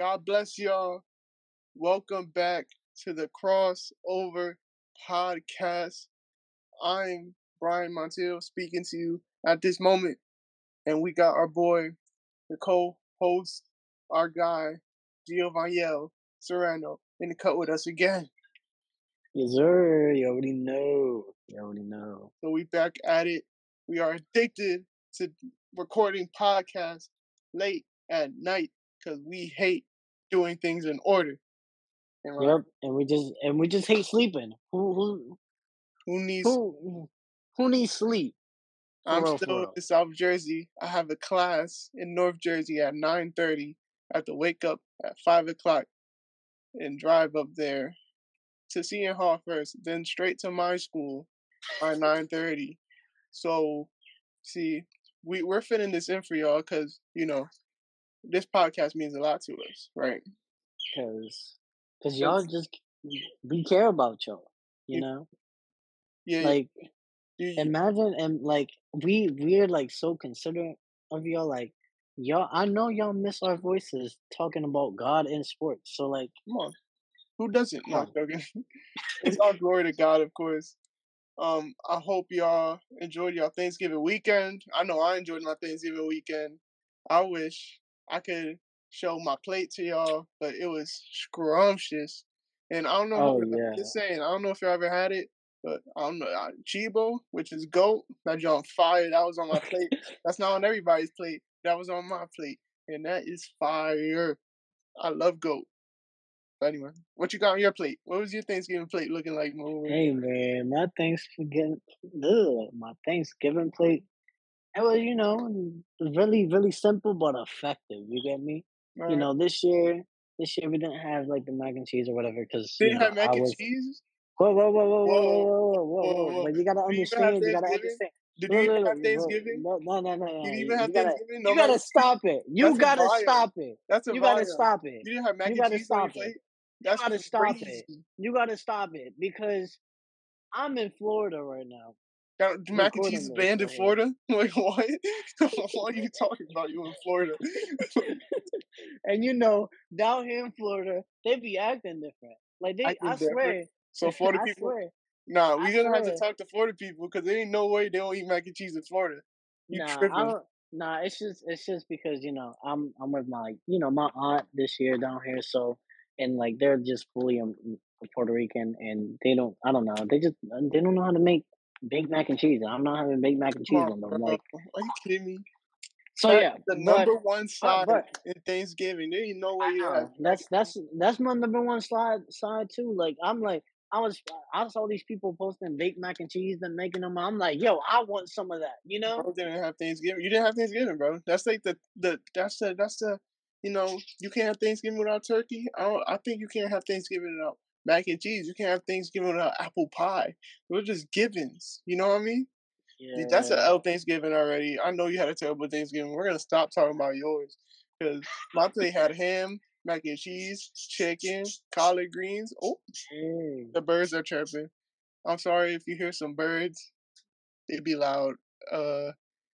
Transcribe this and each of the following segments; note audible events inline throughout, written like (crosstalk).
God bless y'all. Welcome back to the Crossover Podcast. I'm Brian Montiel speaking to you at this moment. And we got our boy, the co-host, our guy, Giovanni Serrano, in the cut with us again. Yes, sir. You already know. You already know. So we back at it. We are addicted to recording podcasts late at night because we hate doing things in order. And right, yep, and we just and we just hate sleeping. Who who who needs who who needs sleep? I'm real, still in South Jersey. I have a class in North Jersey at nine thirty. I have to wake up at five o'clock and drive up there to Seton Hall first, then straight to my school by nine thirty. So, see, we we're fitting this in for y'all because you know this podcast means a lot to us, right? Because because y'all just we care about y'all, you know. Yeah. Like, yeah. imagine and like we we're like so considerate of y'all. Like, y'all, I know y'all miss our voices talking about God in sports. So like, come on, who doesn't? No, (laughs) it's all glory to God, of course. Um, I hope y'all enjoyed y'all Thanksgiving weekend. I know I enjoyed my Thanksgiving weekend. I wish I could show my plate to y'all, but it was scrumptious. And I don't know. Oh, if, yeah. Just saying, I don't know if y'all ever had it, but I don't know. Uh, Chivo, which is goat, that on fire. That was on my plate. (laughs) That's not on everybody's plate. That was on my plate, and that is fire. I love goat. But anyway, what you got on your plate? What was your Thanksgiving plate looking like, Mo? Hey man, my Thanksgiving, ugh, my Thanksgiving plate. It was, you know, really, really simple but effective. You get me? Right. You know, this year, this year we didn't have like the mac and cheese or whatever because didn't know, have mac and cheese. Whoa, whoa, whoa, whoa, whoa, whoa, whoa, whoa, whoa! Like you gotta understand. You gotta understand. Did you even have Thanksgiving? No, no, no, no. Did you even have Thanksgiving? You gotta stop it. You gotta stop it. That's a You gotta stop it. You didn't have mac and cheese on your plate. You gotta stop it. You gotta stop it because I'm in Florida right now. Got mac and cheese banned in Florida? (laughs) Like what? (laughs) (laughs) what are you talking about? You in Florida? and you know, down here in Florida, they be acting different. Like they, I, I swear. So Florida people. Nah, we gonna have to talk to Florida people because there ain't no way they don't eat mac and cheese in Florida. You nah, tripping? Nah, it's just it's just because you know I'm I'm with my you know my aunt this year down here, so and like they're just fully um, Puerto Rican, and they don't. I don't know. They just they don't know how to make baked mac and cheese. I'm not having baked mac and cheese on them. Like, (laughs) are you kidding me? So that's yeah, the number but, one side but, in Thanksgiving. There ain't no way you have. That's that's that's my number one side side too. Like I'm like I was I saw these people posting baked mac and cheese and making them. I'm like, yo, I want some of that. You know? Bro didn't have Thanksgiving. You didn't have Thanksgiving, bro. That's like the the that's the that's the you know, you can't have Thanksgiving without turkey. I don't, I think you can't have Thanksgiving without mac and cheese. You can't have Thanksgiving without apple pie. They're just givens. You know what I mean? Yeah. That's an L Thanksgiving already. I know you had a terrible Thanksgiving. We're gonna stop talking about yours because my plate had ham, mac and cheese, chicken, collard greens. Oh, mm. the birds are chirping. I'm sorry if you hear some birds. They'd be loud. Uh,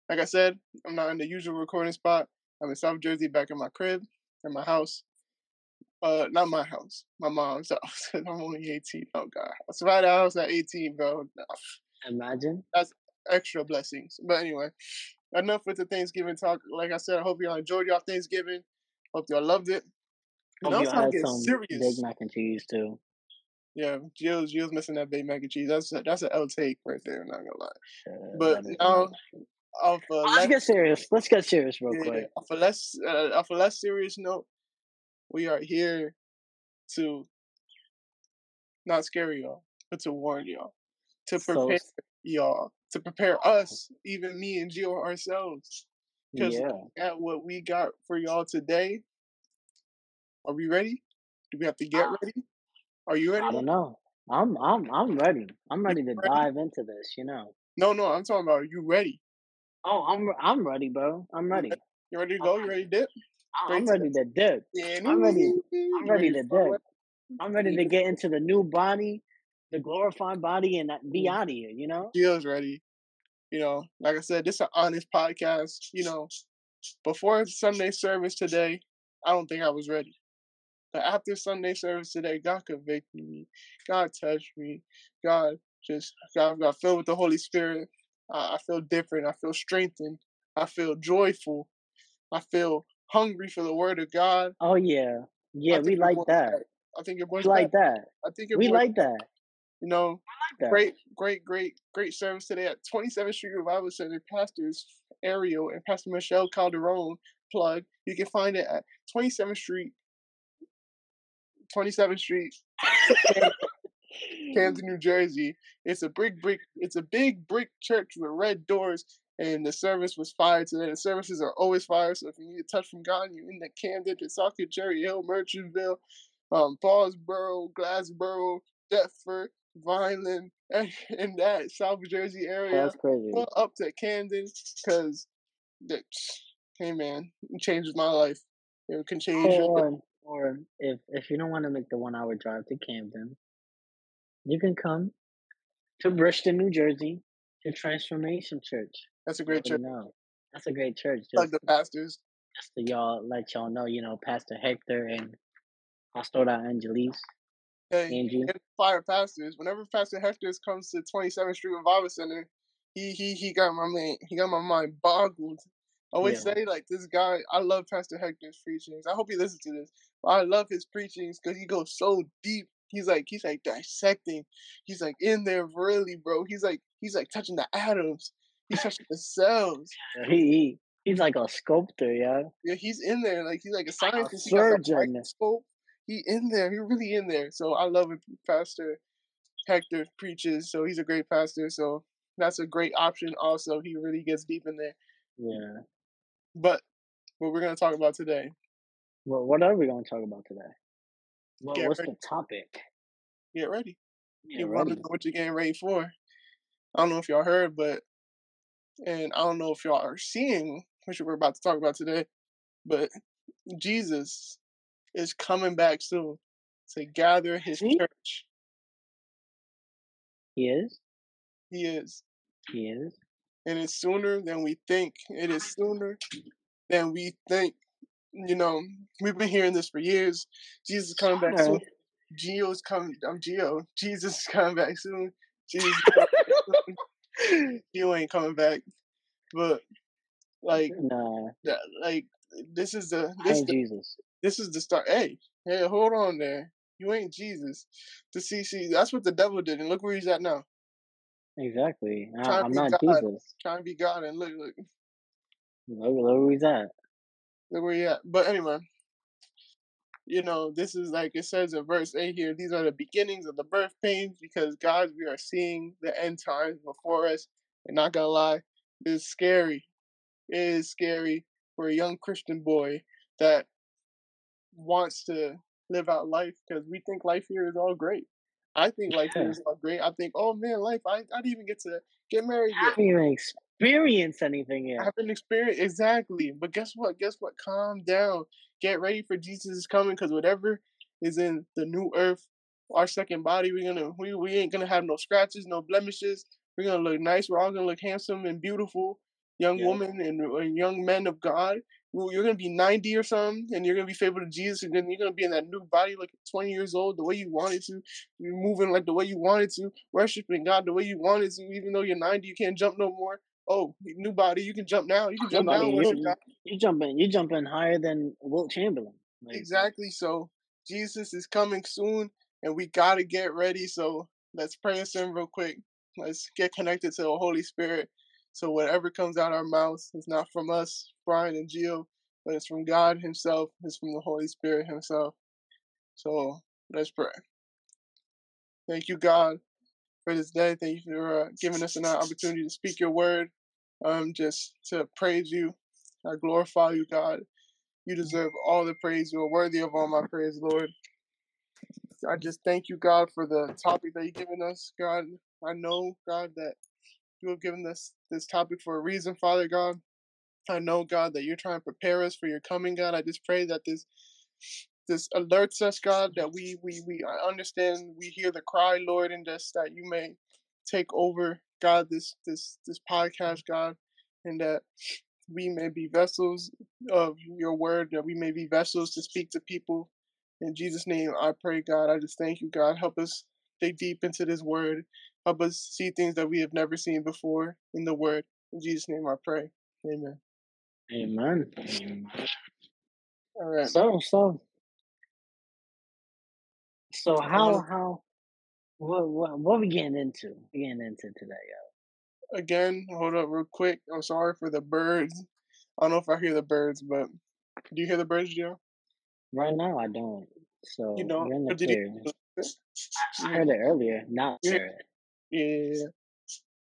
like I said, I'm not in the usual recording spot. I'm in South Jersey, back in my crib, in my house. Uh, not my house, my mom's (laughs) house. I'm only 18. Oh God, I survived the house at 18, bro. Imagine. That's extra blessings. But anyway, enough with the Thanksgiving talk. Like I said, I hope y'all enjoyed y'all Thanksgiving. Hope y'all loved it. Hope and you had some serious. big mac and cheese too. Yeah, Jill's Jill's missing that big mac and cheese. That's a, that's an L take right there. I'm not gonna lie. Uh, but now of a let's less, get serious. Let's get serious real yeah, quick. Of a less uh, of a less serious note, we are here to not scare y'all, but to warn y'all, to prepare so, y'all, to prepare us, even me and Gio ourselves. Because yeah. at what we got for y'all today, are we ready? Do we have to get ah. ready? Are you ready? I don't know. I'm I'm I'm ready. I'm ready to ready? dive into this. You know. No, no, I'm talking about. Are you ready? Oh, I'm I'm ready, bro. I'm ready. You ready to go? You ready to dip? I'm ready to dip. I'm ready. I'm ready to dip. I'm ready to get into the new body, the glorified body, and be mm. out of here. You know. Feels ready. You know, like I said, this is an honest podcast. You know, before Sunday service today, I don't think I was ready. But after Sunday service today, God convicted me. God touched me. God just God got filled with the Holy Spirit. I, I feel different. I feel strengthened. I feel joyful. I feel hungry for the Word of God. Oh yeah, yeah, we like that. Back. I think your boy's like back. that. I think we like that. You know, like great, great, great, great service today at 27th Street Revival Center. Pastors Ariel and Pastor Michelle Calderon plug. You can find it at 27th Street, 27th Street, (laughs) Camden, New Jersey. It's a brick, brick. It's a big brick church with red doors, and the service was fire today. The services are always fired, So if you need a touch from God, you're in the Camden, Socket, Cherry Hill, Merchantville, um, Paulsboro, Glassboro, Deptford, Vineland, (laughs) and in that South Jersey area. That's crazy. Up to Camden, because hey man, it changes my life. It can change. Or, or if if you don't want to make the one hour drive to Camden, you can come to Bridgeton, New Jersey, to Transformation Church. That's a great church. No, that's a great church. Just, like the pastors. Just to y'all let y'all know, you know, Pastor Hector and Pastora Angelis. Hey, Angie. fire pastors. Whenever Pastor Hector comes to 27th Street Revival Center, he he he got my man. He got my mind boggled. I always yeah. say like this guy. I love Pastor Hector's preachings. I hope he listens to this. I love his preachings because he goes so deep. He's like he's like dissecting. He's like in there really, bro. He's like he's like touching the atoms. He's touching the cells. He, he he's like a sculptor, yeah. Yeah, he's in there. Like he's like a scientist. A surgeon. He, he in there. He really in there. So I love it, Pastor Hector preaches. So he's a great pastor. So that's a great option. Also, he really gets deep in there. Yeah. But what we're gonna talk about today. Well, what are we gonna talk about today? Well, what's ready. the topic? Get ready. Get you ready. know what you're getting ready for. I don't know if y'all heard, but and I don't know if y'all are seeing what we're about to talk about today, but Jesus is coming back soon to gather his church. He is? He is. He is. And it's sooner than we think. It is sooner than we think. You know, we've been hearing this for years. Jesus is coming back soon. Gio's coming. I'm Gio. Jesus is coming back soon. Jesus. (laughs) Gio ain't coming back. But like, nah. like this is the this the, Jesus. This is the start. Hey, hey, hold on there. You ain't Jesus. The CC. That's what the devil did, and look where he's at now. Exactly. I, am not God, Jesus. Trying to be God and look, look. Look, look where he's at. Look where he at. But anyway, you know, this is like it says in verse 8 here, these are the beginnings of the birth pains because God, we are seeing the end times before us. And not gonna lie, it's scary. It is scary for a young Christian boy that wants to live out life because we think life here is all great. I think life yeah. all great. I think, oh man, life. I, I didn't even get to get married. I haven't even experienced anything yet. I haven't experienced exactly. But guess what? Guess what? Calm down. Get ready for Jesus is coming because whatever is in the new earth, our second body, we're gonna we, we ain't gonna have no scratches, no blemishes. We're gonna look nice. We're all gonna look handsome and beautiful, young yeah. women and, and young men of God you're gonna be 90 or something, and you're gonna be faithful to Jesus, and then you're gonna be in that new body like 20 years old, the way you wanted to. You're moving like the way you wanted to, worshiping God the way you wanted to. Even though you're 90, you can't jump no more. Oh, new body, you can jump now. You can jump now. You, you jumping, you jumping higher than Wilt Chamberlain. Like, exactly. So Jesus is coming soon, and we gotta get ready. So let's pray us in real quick. Let's get connected to the Holy Spirit so whatever comes out our mouths is not from us, Brian and Gio, but it's from God Himself. It's from the Holy Spirit Himself. So let's pray. Thank you, God, for this day. Thank you for uh, giving us an opportunity to speak your word, um, just to praise you. I glorify you, God. You deserve all the praise. You are worthy of all my praise, Lord. I just thank you, God, for the topic that you've given us, God. I know, God, that you have given this this topic for a reason, Father God. I know, God, that you're trying to prepare us for your coming, God. I just pray that this this alerts us, God, that we we we understand, we hear the cry, Lord, and just that you may take over, God, this this this podcast, God, and that we may be vessels of your word, that we may be vessels to speak to people In Jesus' name, I pray, God. I just thank you, God. Help us dig deep into this word. Help us see things that we have never seen before in the word. In Jesus' name, I pray. Amen. Amen. Amen. All right. So, so, so how, how, what, what, what we getting into? We getting into today, yo? Again, hold up real quick. I'm sorry for the birds. I don't know if I hear the birds, but do you hear the birds, Joe? Right now, I don't. So you know, you're in the clear. (laughs) I heard it earlier. Not yeah. Yeah.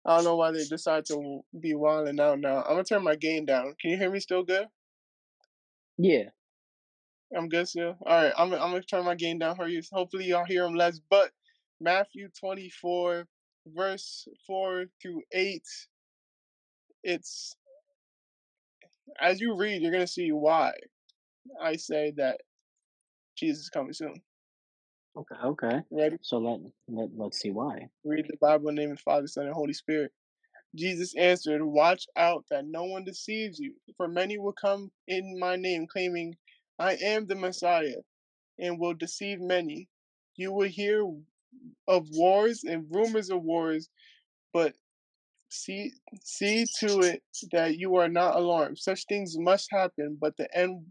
I don't know why they decide to be wilding out now. I'm gonna turn my game down. Can you hear me still good? Yeah. I'm good still. All right, I'm I'm gonna turn my game down for you. Hopefully y'all hear them less. But Matthew 24, verse four through eight. It's as you read, you're gonna see why I say that Jesus is coming soon. Okay, okay. Ready? So let, let let's see why. Read the Bible in the name of the Father, Son, and Holy Spirit. Jesus answered, Watch out that no one deceives you, for many will come in my name, claiming, I am the Messiah, and will deceive many. You will hear of wars and rumors of wars, but see see to it that you are not alarmed. Such things must happen, but the end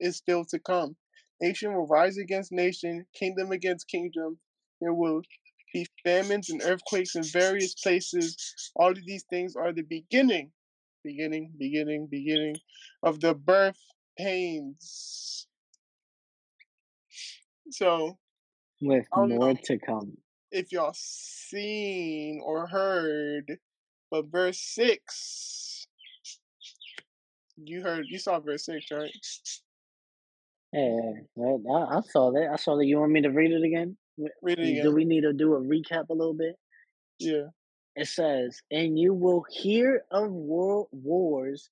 is still to come. Nation will rise against nation, kingdom against kingdom. There will be famines and earthquakes in various places. All of these things are the beginning, beginning, beginning, beginning of the birth pains. So, with oh, more to come. If y'all seen or heard, but verse six, you heard, you saw verse six, right? Yeah, I, I saw that. I saw that. You want me to read it again? Read it again. Do we need to do a recap a little bit? Yeah. It says, "And you will hear of world wars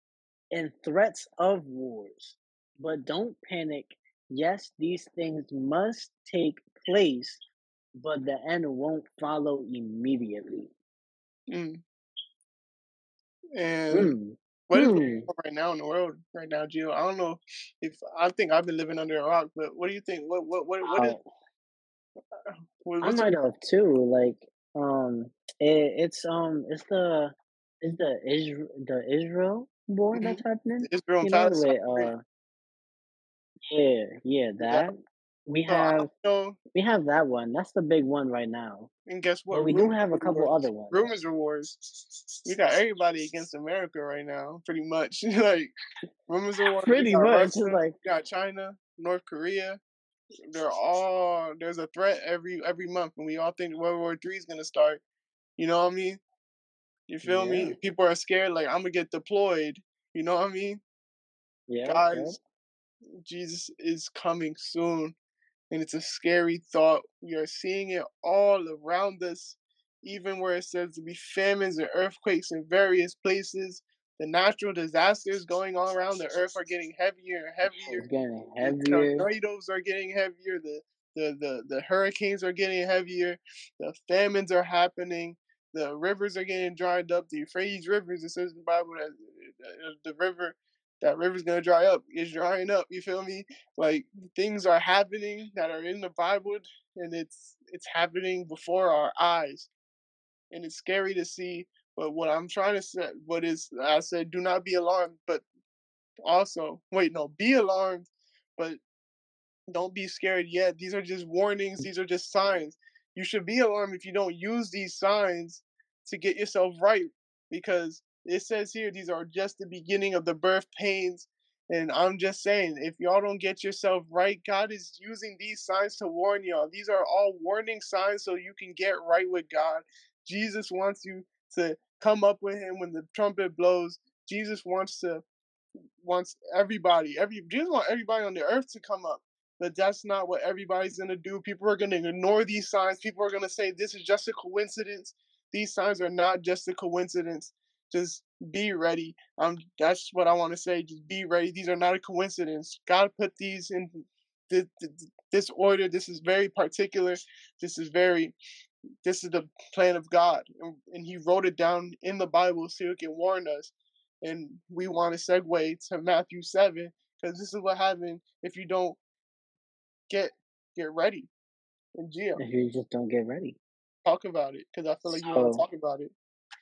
and threats of wars, but don't panic. Yes, these things must take place, but the end won't follow immediately." Mm. And mm. What is hmm. right now in the world right now, Gio? I don't know if I think I've been living under a rock, but what do you think? What what what what is? Uh, (sighs) what, I might have too. Like, um, it, it's um, it's the is the Israel the Israel war mm-hmm. that's happening. Israel and Palestine. uh, yeah, yeah, that. We have we have that one. That's the big one right now. And guess what? But we do have a couple wars. other ones. Rumors rewards. We got everybody against America right now, pretty much. (laughs) like rumors rewards. Pretty much. Russia, like we got China, North Korea. They're all there's a threat every every month, and we all think World War Three is gonna start. You know what I mean? You feel yeah. me? People are scared. Like I'm gonna get deployed. You know what I mean? Yeah, guys. Yeah. Jesus is coming soon and it's a scary thought. We are seeing it all around us, even where it says to be famines and earthquakes in various places. The natural disasters going on around the earth are getting heavier and heavier. It's getting heavier. The tornadoes are getting heavier. The, the, the, the hurricanes are getting heavier. The famines are happening. The rivers are getting dried up. The Euphrates rivers, it says in the Bible that uh, the river that river's gonna dry up. It's drying up. You feel me? Like things are happening that are in the Bible, and it's it's happening before our eyes, and it's scary to see. But what I'm trying to say, what is I said, do not be alarmed, but also wait, no, be alarmed, but don't be scared yet. These are just warnings. These are just signs. You should be alarmed if you don't use these signs to get yourself right, because it says here these are just the beginning of the birth pains. And I'm just saying, if y'all don't get yourself right, God is using these signs to warn y'all. These are all warning signs so you can get right with God. Jesus wants you to come up with him when the trumpet blows. Jesus wants to wants everybody, every Jesus wants everybody on the earth to come up. But that's not what everybody's gonna do. People are gonna ignore these signs. People are gonna say this is just a coincidence. These signs are not just a coincidence just be ready. Um, that's what I want to say. Just be ready. These are not a coincidence. God put these in this, this order. This is very particular. This is very. This is the plan of God, and, and He wrote it down in the Bible so He can warn us. And we want to segue to Matthew seven because this is what happens if you don't get get ready in jail. If you just don't get ready. Talk about it because I feel like so, you want to talk about it.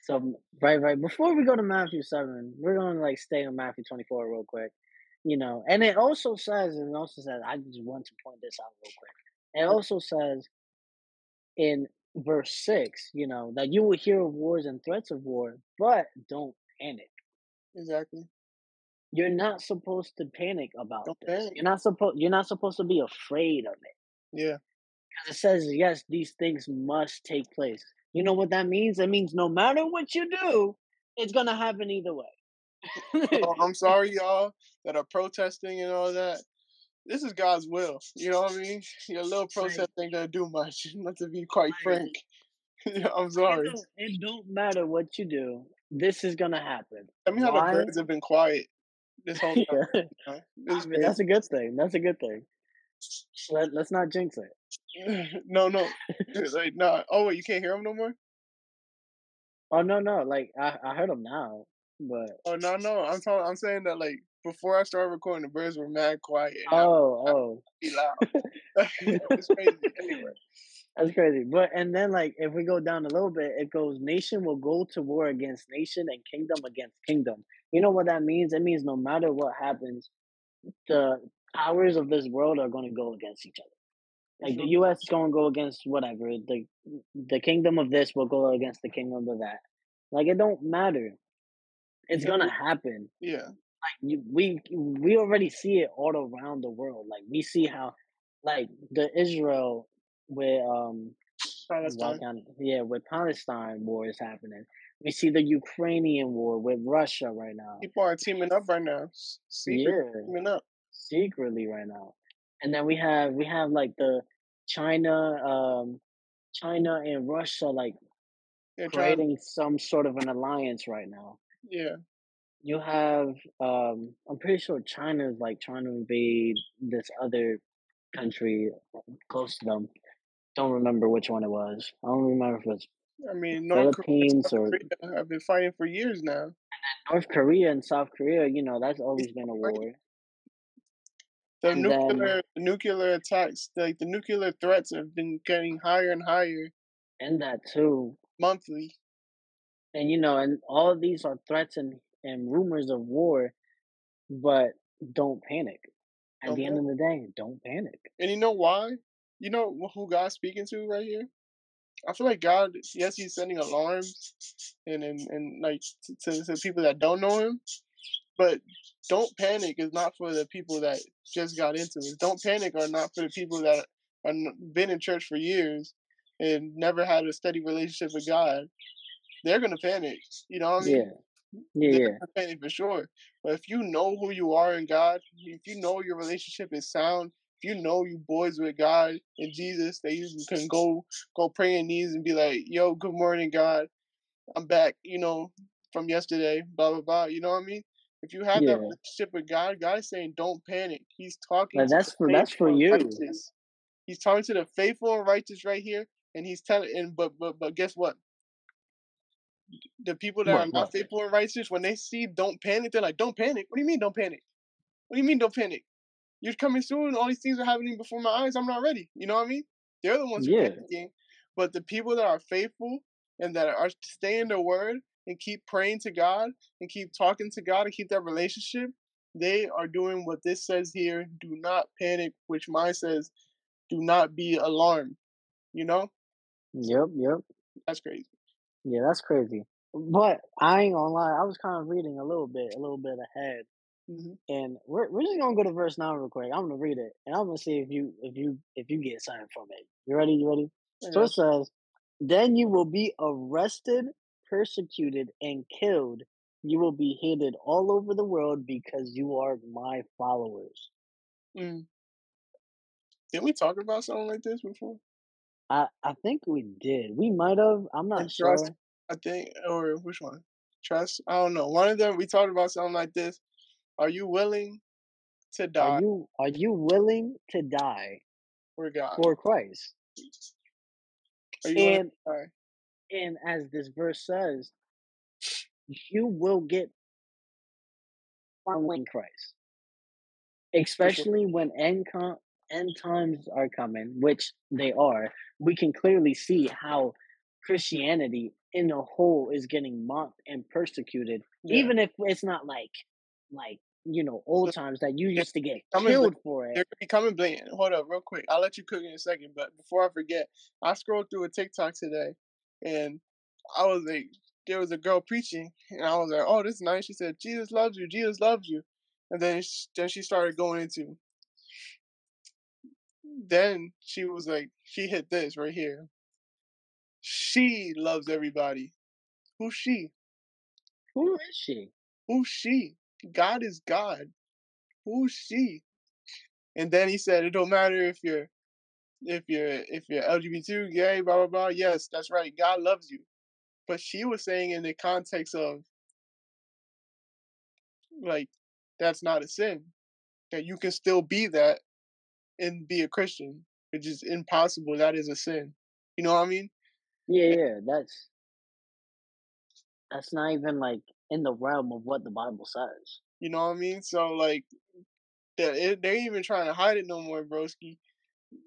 So right, right. Before we go to Matthew seven, we're gonna like stay on Matthew twenty four real quick. You know, and it also says, and it also says, I just want to point this out real quick. It also says in verse six, you know, that you will hear of wars and threats of war, but don't panic. Exactly. You're not supposed to panic about don't this. Panic. You're not supposed. You're not supposed to be afraid of it. Yeah. Because it says, yes, these things must take place. You know what that means? It means no matter what you do, it's gonna happen either way. oh, I'm (laughs) sorry, y'all, that are protesting and all that. This is God's will. You know what I mean? Your little protest ain't gonna do much. (laughs) Not to be quite frank. (laughs) I'm sorry. It don't, it don't, matter what you do. This is gonna happen. Tell me how the birds have been quiet this whole time. I mean, that's a good thing. That's a good thing. Let, let's not jinx it. (laughs) no, no, like no. Oh wait, you can't hear him no more. Oh no, no. Like I, I heard him now, but oh no, no. I'm talking. I'm saying that like before I started recording, the birds were mad quiet. Oh, oh. (laughs) Be loud. (laughs) it's crazy. Anyway. That's crazy. But and then like if we go down a little bit, it goes nation will go to war against nation and kingdom against kingdom. You know what that means? It means no matter what happens, the powers of this world are going to go against each other. Like the U.S. is going to go against whatever the the kingdom of this will go against the kingdom of that. Like it don't matter. It's gonna happen. Yeah. Like you, we we already see it all around the world. Like we see how, like the Israel with um Palestine. yeah, with Palestine war is happening. We see the Ukrainian war with Russia right now. People are teaming up right now. Secretly yeah, teaming up secretly right now. And then we have we have like the China, um, China and Russia like They're creating trying... some sort of an alliance right now. Yeah. You have um I'm pretty sure China is like trying to invade this other country close to them. Don't remember which one it was. I don't remember if it was I mean, North Philippines Korea, or have been fighting for years now. North Korea and South Korea, you know, that's always been a war. The and nuclear then, nuclear attacks, like the nuclear threats, have been getting higher and higher. And that too. Monthly. And you know, and all of these are threats and, and rumors of war, but don't panic. At don't the panic. end of the day, don't panic. And you know why? You know who God's speaking to right here? I feel like God, yes, He's sending alarms and and, and like to, to people that don't know Him, but don't panic is not for the people that just got into it. Don't panic are not for the people that are been in church for years and never had a steady relationship with God. They're gonna panic. You know what I mean? Yeah. Yeah, yeah. panic for sure. But if you know who you are in God, if you know your relationship is sound, if you know you boys with God and Jesus, that you can go go pray in knees and be like, "Yo, good morning, God. I'm back." You know, from yesterday. Blah blah blah. You know what I mean? If you have yeah. that relationship with God, God is saying, "Don't panic." He's talking. But that's for that's for you. Righteous. He's talking to the faithful and righteous right here, and he's telling. And but but but guess what? The people that what, are not what? faithful and righteous, when they see "Don't panic," they're like, "Don't panic." What do you mean? Don't panic. What do you mean? Don't panic. You're coming soon. All these things are happening before my eyes. I'm not ready. You know what I mean? They're the ones who yeah. panicking. But the people that are faithful and that are staying the word and keep praying to God and keep talking to God and keep that relationship, they are doing what this says here. Do not panic, which mine says, do not be alarmed. You know? Yep, yep. That's crazy. Yeah, that's crazy. But I ain't gonna lie, I was kind of reading a little bit, a little bit ahead Mm-hmm. And we're we're just gonna go to verse nine real quick. I'm gonna read it, and I'm gonna see if you if you if you get something from it. You ready? You ready? So it says, "Then you will be arrested, persecuted, and killed. You will be hated all over the world because you are my followers." Mm. Did we talk about something like this before? I I think we did. We might have. I'm not sure. I think, or which one? Trust. I don't know. One of them. We talked about something like this are you willing to die? Are you are you willing to die for God for Christ? and and as this verse says, you will get following Christ, especially when end com- end times are coming, which they are, we can clearly see how Christianity in the whole is getting mocked and persecuted, yeah. even if it's not like like you know old times that you used to get killed for it. They're becoming blatant. Hold up, real quick. I'll let you cook in a second, but before I forget, I scrolled through a TikTok today, and I was like, there was a girl preaching, and I was like, oh, this is nice. She said, Jesus loves you, Jesus loves you, and then she, then she started going into. Then she was like, she hit this right here. She loves everybody. Who's she? Who is she? Who's she? God is God. Who's she? And then he said, it don't matter if you're if you're if you're LGBT, gay, blah blah blah. Yes, that's right. God loves you. But she was saying in the context of like that's not a sin. That you can still be that and be a Christian, which is impossible. That is a sin. You know what I mean? Yeah, yeah. That's that's not even like in the realm of what the Bible says. You know what I mean? So like, they're, they're even trying to hide it no more, broski.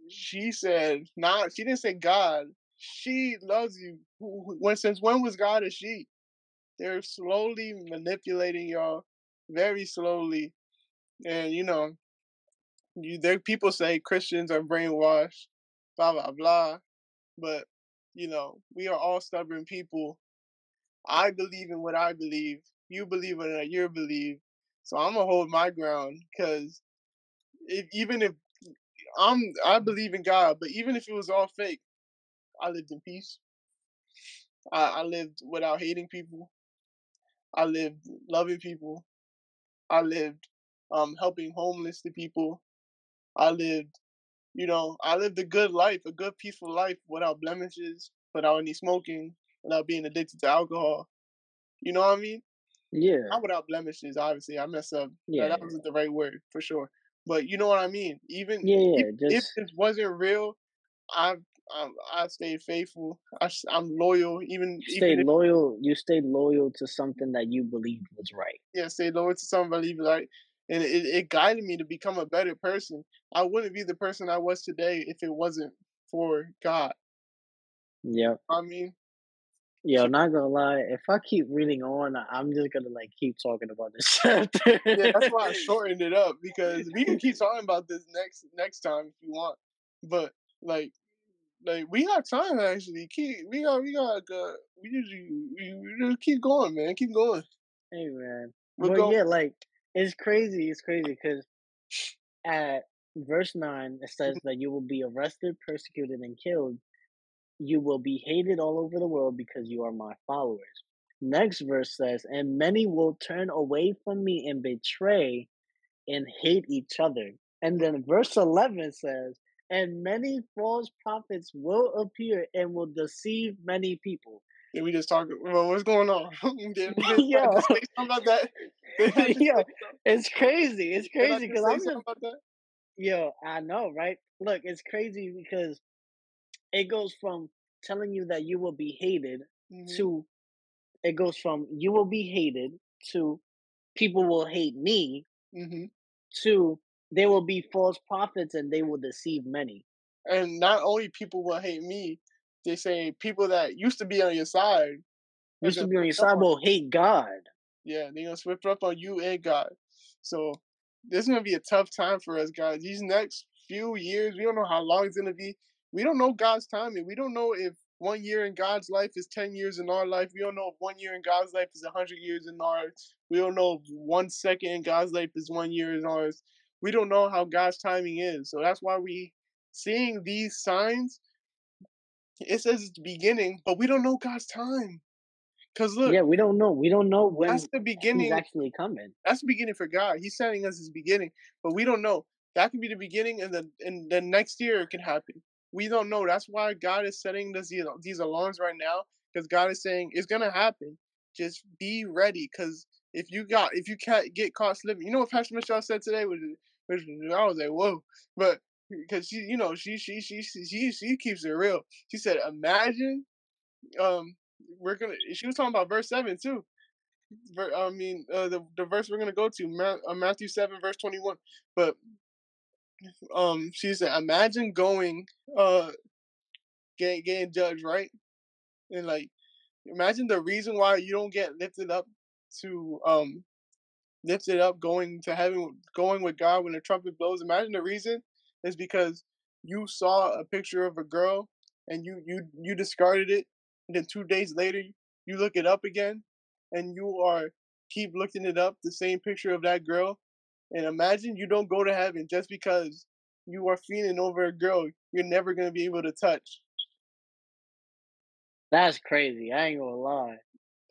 She said, "Not." She didn't say God. She loves you. When since when was God a she? They're slowly manipulating y'all, very slowly, and you know, you there. People say Christians are brainwashed, blah blah blah, but you know, we are all stubborn people I believe in what I believe. You believe in what you believe. So I'm gonna hold my ground because if, even if I'm, I believe in God, but even if it was all fake, I lived in peace. I, I lived without hating people. I lived loving people. I lived um, helping homeless to people. I lived, you know, I lived a good life, a good peaceful life without blemishes, without any smoking, without being addicted to alcohol. You know what I mean? Yeah. Not without blemishes, obviously. I messed up. Yeah. That wasn't the right word for sure. But you know what I mean? Even yeah, if, just... if this wasn't real, I I, I stayed faithful. I, I'm loyal. Even you stayed even loyal. You stayed loyal to something that you believed was right. Yeah, stay loyal to something I believe right, and it, it guided me to become a better person. I wouldn't be the person I was today if it wasn't for God. Yeah. I mean, Yo, not gonna lie, if I keep reading on, I'm just gonna like keep talking about this chapter. (laughs) yeah, that's why I shortened it up because we can keep (laughs) talking about this next next time if you want. But like, like we have time actually. Keep we got we got uh, we usually we, we just keep going, man. Keep going. Hey man, We're but yeah, like it's crazy. It's crazy because at verse nine it says (laughs) that you will be arrested, persecuted, and killed you will be hated all over the world because you are my followers. Next verse says, And many will turn away from me and betray and hate each other. And then verse 11 says, And many false prophets will appear and will deceive many people. Did we just talk? Well, what's going on? (laughs) Did we (laughs) yeah. say something about that? (laughs) yeah, it's crazy. It's crazy because I'm just. About that? Yo, I know, right? Look, it's crazy because it goes from telling you that you will be hated mm-hmm. to it goes from you will be hated to people will hate me mm-hmm. to there will be false prophets and they will deceive many. And not only people will hate me, they say people that used to be on your side used to be on your side will hate God. Yeah, they're gonna switch up on you and God. So this is gonna be a tough time for us, guys. These next few years, we don't know how long it's gonna be we don't know God's timing. We don't know if one year in God's life is 10 years in our life. We don't know if one year in God's life is 100 years in ours. We don't know if one second in God's life is one year in ours. We don't know how God's timing is. So that's why we seeing these signs, it says it's the beginning, but we don't know God's time. Cause look, yeah, we don't know. We don't know when that's the beginning. He's actually coming. That's the beginning for God. He's setting us his beginning, but we don't know. That could be the beginning, and then and then next year it can happen we don't know. That's why God is setting this, these alarms right now because God is saying it's gonna happen. Just be ready because if you got if you can't get caught slipping, you know what Pastor Michelle said today, which, which I was like, whoa, but because she, you know, she she she she she keeps it real. She said, imagine, um, we're gonna. She was talking about verse seven too. I mean, uh, the the verse we're gonna go to, uh, Matthew seven, verse twenty one. But um, she said, imagine going, uh, getting getting judged, right? And like, imagine the reason why you don't get lifted up to um lifted up going to heaven going with God when the trumpet blows. Imagine the reason is because you saw a picture of a girl and you you you discarded it and then two days later you look it up again and you are keep looking it up the same picture of that girl and imagine you don't go to heaven just because you are feeling over a girl you're never going to be able to touch that's crazy i ain't gonna lie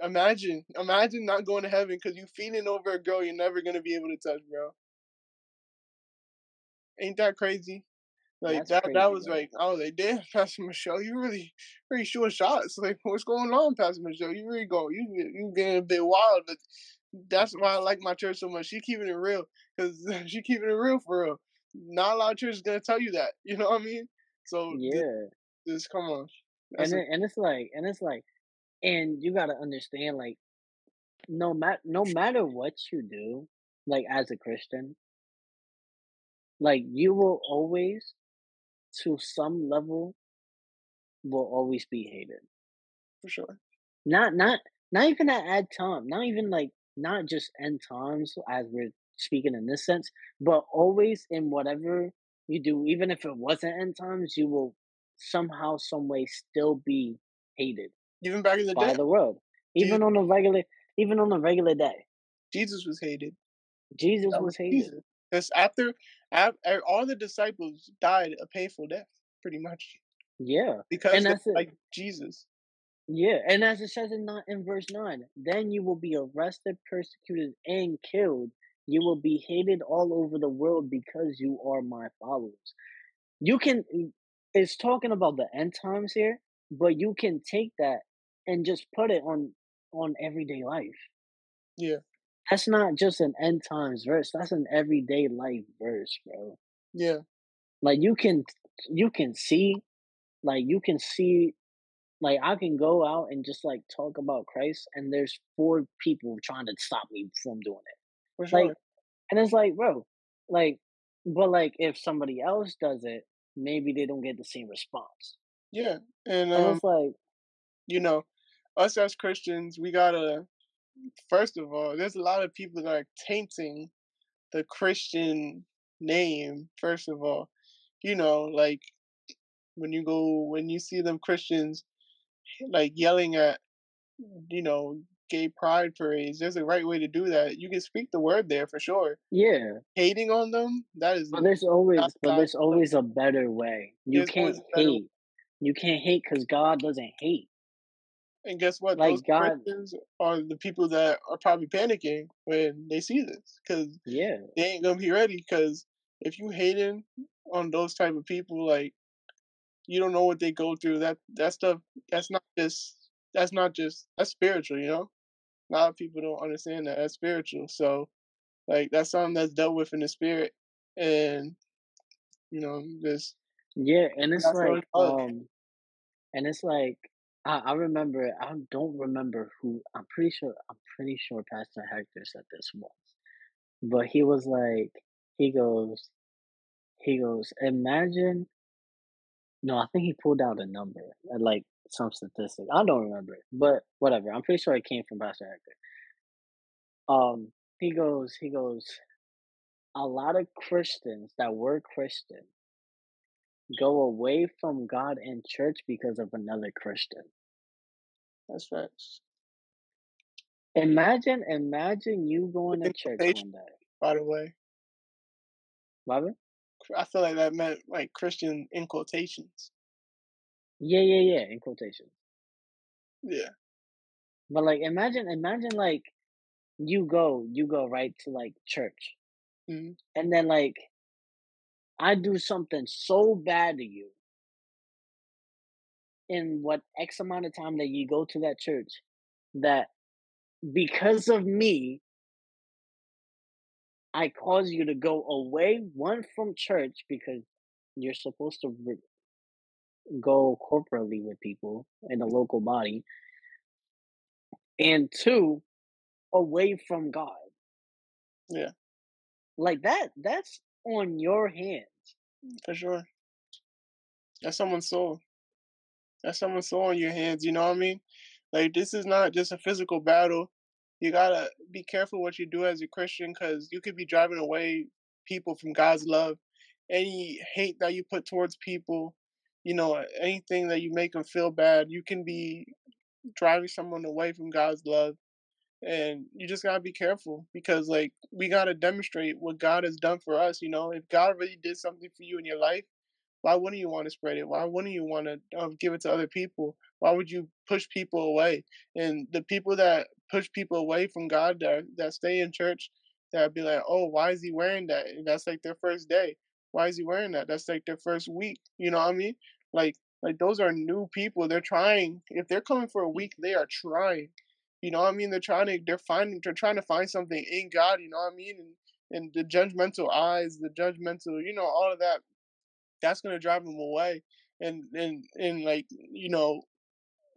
imagine imagine not going to heaven because you feeling over a girl you're never going to be able to touch bro ain't that crazy like That's that, crazy, that was like I was like, damn, (laughs) Pastor Michelle, you really, really short shots. Like, what's going on, Pastor Michelle? You really go, you you getting a bit wild. But that's why I like my church so much. She keeping it real because (laughs) she keeping it real for real. Not a lot of churches gonna tell you that. (laughs) You know what I mean? So yeah, just, come on. That's and it, and it's like, and it's like, and you gotta understand, like, no matter no matter what you do, like as a Christian, like you will always to some level will always be hated. For sure. Not not not even at ad time, not even like not just end times as we're speaking in this sense, but always in whatever you do, even if it wasn't end times, you will somehow, some way still be hated. Even back in the by day. the world. Even Jesus. on a regular even on a regular day. Jesus was hated. Jesus was, was hated. Because after Er, all the disciples died a painful death, pretty much. Yeah, because and that's like Jesus. Yeah, and as it says in in verse nine, then you will be arrested, persecuted, and killed. You will be hated all over the world because you are my followers. You can. Mm, it's talking about the end times here, but you can take that and just put it on on everyday life. Yeah. That's not just an end times verse. That's an everyday life verse, bro. Yeah. Like you can you can see like you can see like I can go out and just like talk about Christ and there's four people trying to stop me from doing it. For sure. Like and it's like, bro, like but like if somebody else does it, maybe they don't get the same response. Yeah. And, um, and it's like you know, us as Christians, we gotta first of all, there's a lot of people that are tainting the Christian name, first of all. You know, like when you go when you see them Christians like yelling at you know, gay pride parades, there's a right way to do that. You can speak the word there for sure. Yeah. Hating on them, that is But there's always but there's always a better way. You can't hate. You can't hate because God doesn't hate. And guess what? Like Those God, Christians are the people that are probably panicking when they see this because yeah, they ain't gonna be ready. Because if you hating on those type of people, like you don't know what they go through. That that stuff that's not just that's not just that's spiritual. You know, a lot of people don't understand that as spiritual. So like that's something that's dealt with in the spirit, and you know, just yeah, and it's like um, and it's like I, I remember. I don't remember who. I'm pretty sure. I'm pretty sure Pastor Hector said this once, but he was like, he goes, he goes. Imagine. No, I think he pulled out a number, uh, like some statistic. I don't remember but whatever. I'm pretty sure it came from Pastor Hector. Um, he goes. He goes. A lot of Christians that were Christian go away from God and church because of another Christian. That's facts. Imagine, imagine you going to church one day. By the way, Robert. I feel like that meant like Christian in quotations. Yeah, yeah, yeah, in quotations. Yeah. But like, imagine, imagine like you go, you go right to like church, mm-hmm. and then like I do something so bad to you in what X amount of time that you go to that church that because of me, I cause you to go away, one from church because you're supposed to re- go corporately with people in the mm. local body, and two, away from God. Yeah. Like that, that's on your hands. Mm, for sure. That's someone's soul. That's someone's soul on your hands. You know what I mean? Like this is not just a physical battle. You gotta be careful what you do as a Christian, because you could be driving away people from God's love. Any hate that you put towards people, you know, anything that you make them feel bad, you can be driving someone away from God's love. And you just gotta be careful because, like, we gotta demonstrate what God has done for us. You know, if God really did something for you in your life, why wouldn't you want to spread it? Why wouldn't you want to um, give it to other people? Why would you push people away? And the people that push people away from God, that that stay in church, that be like, oh, why is he wearing that? And that's like their first day. Why is he wearing that? That's like their first week. You know what I mean? Like, like those are new people. They're trying. If they're coming for a week, they are trying. You know what I mean? They're trying to. They're finding. They're trying to find something in God. You know what I mean? And and the judgmental eyes, the judgmental, you know, all of that that's gonna drive them away. And and and like you know,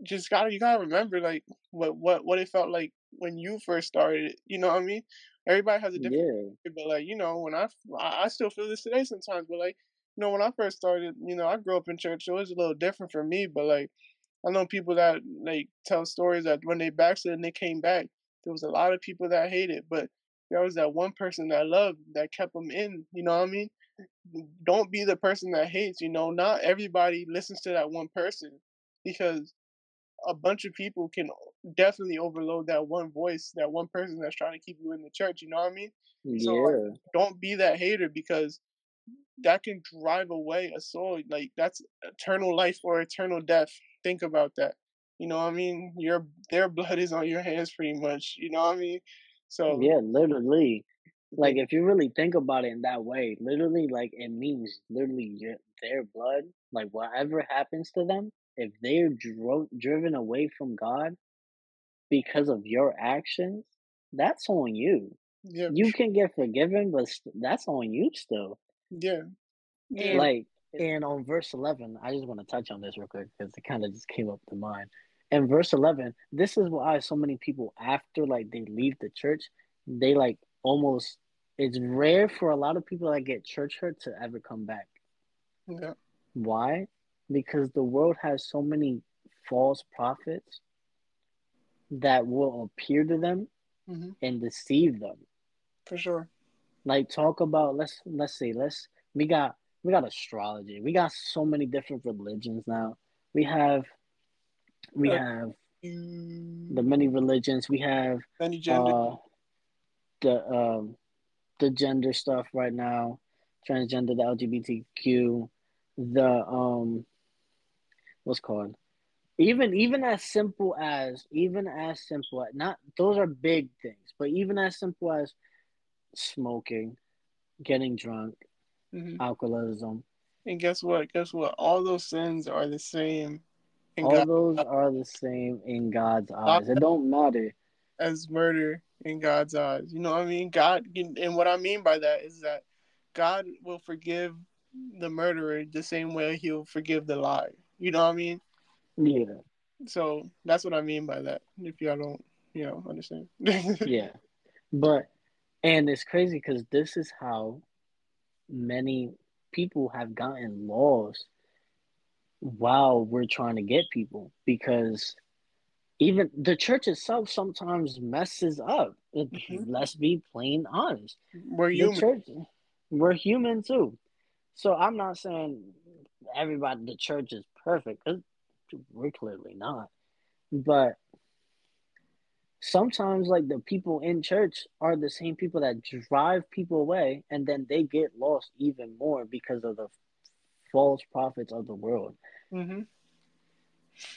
just gotta you gotta remember like what what what it felt like when you first started. You know what I mean? Everybody has a different, yeah. but like you know, when I I still feel this today sometimes. But like you know, when I first started, you know, I grew up in church, so it was a little different for me. But like I know people that like tell stories that when they backslid and they came back, there was a lot of people that hated, but there was that one person that loved that kept them in. You know what I mean? don't be the person that hates. You know, not everybody listens to that one person because a bunch of people can definitely overload that one voice, that one person that's trying to keep you in the church. You know what I mean? Yeah. So like, don't be that hater because that can drive away a soul. Like that's eternal life or eternal death. Think about that. You know what I mean? Your their blood is on your hands pretty much. You know what I mean? So yeah, literally like if you really think about it in that way, literally, like it means literally your, their blood, like whatever happens to them, if they're dro- driven away from God because of your actions, that's on you. Yeah, you can get forgiven, but that's on you still. Yeah. yeah. Like, and on verse 11, I just want to touch on this real quick because it kind of just came up to mind. In verse 11, this is why so many people, after like they leave the church, they like almost it's rare for a lot of people that get church hurt to ever come back. Yeah. Why? Because the world has so many false prophets that will appear to them mm-hmm. and deceive them. For sure. Like talk about let's let's see, let's we got we got astrology. We got so many different religions now. We have we uh, have the many religions. We have many gender. Uh, the um, the gender stuff right now, transgender, the LGBTQ, the um, what's called, even even as simple as even as simple as not those are big things, but even as simple as smoking, getting drunk, mm-hmm. alcoholism. And guess what? Guess what? All those sins are the same. All those are the same in God's eyes. It don't matter. As murder in God's eyes. You know what I mean? God, and what I mean by that is that God will forgive the murderer the same way he'll forgive the lie. You know what I mean? Yeah. So that's what I mean by that. If y'all don't, you know, understand. (laughs) yeah. But, and it's crazy because this is how many people have gotten lost while we're trying to get people because even the church itself sometimes messes up. Mm-hmm. Let's be plain honest. We're human. Church, we're human too. So I'm not saying everybody the church is perfect we're clearly not. But sometimes like the people in church are the same people that drive people away and then they get lost even more because of the false prophets of the world. Mm-hmm.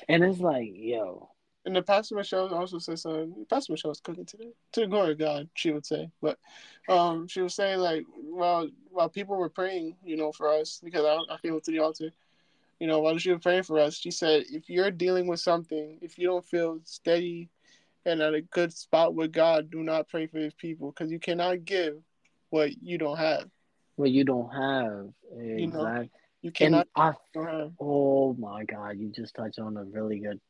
And it's like, yo, and the Pastor Michelle also says something. Pastor Michelle was cooking today. To the glory of God, she would say. But um, she was saying like, while while people were praying, you know, for us because I, I came up to the altar, you know, while she was praying for us, she said, if you're dealing with something, if you don't feel steady and at a good spot with God, do not pray for His people because you cannot give what you don't have. What you don't have, exactly. You, know, you cannot. I, oh my God, you just touched on a really good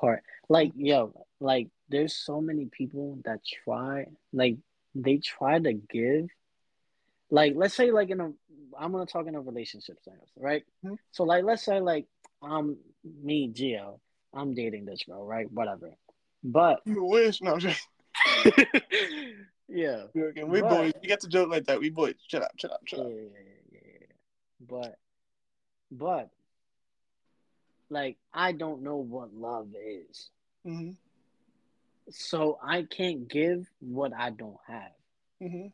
part. Like, yo, like there's so many people that try like they try to give like let's say like in a I'm gonna talk in a relationship sense, right? Mm-hmm. So like, let's say like I'm me, Gio. I'm dating this girl, right? Whatever. But you wish, no. Just... (laughs) yeah. We but, boys. You get to joke like that. We boys. Chill out. Chill out. Chill out. Yeah, yeah, yeah, But, but, like, I don't know what love is. Mm-hmm. So I can't give what I don't have. Mm-hmm.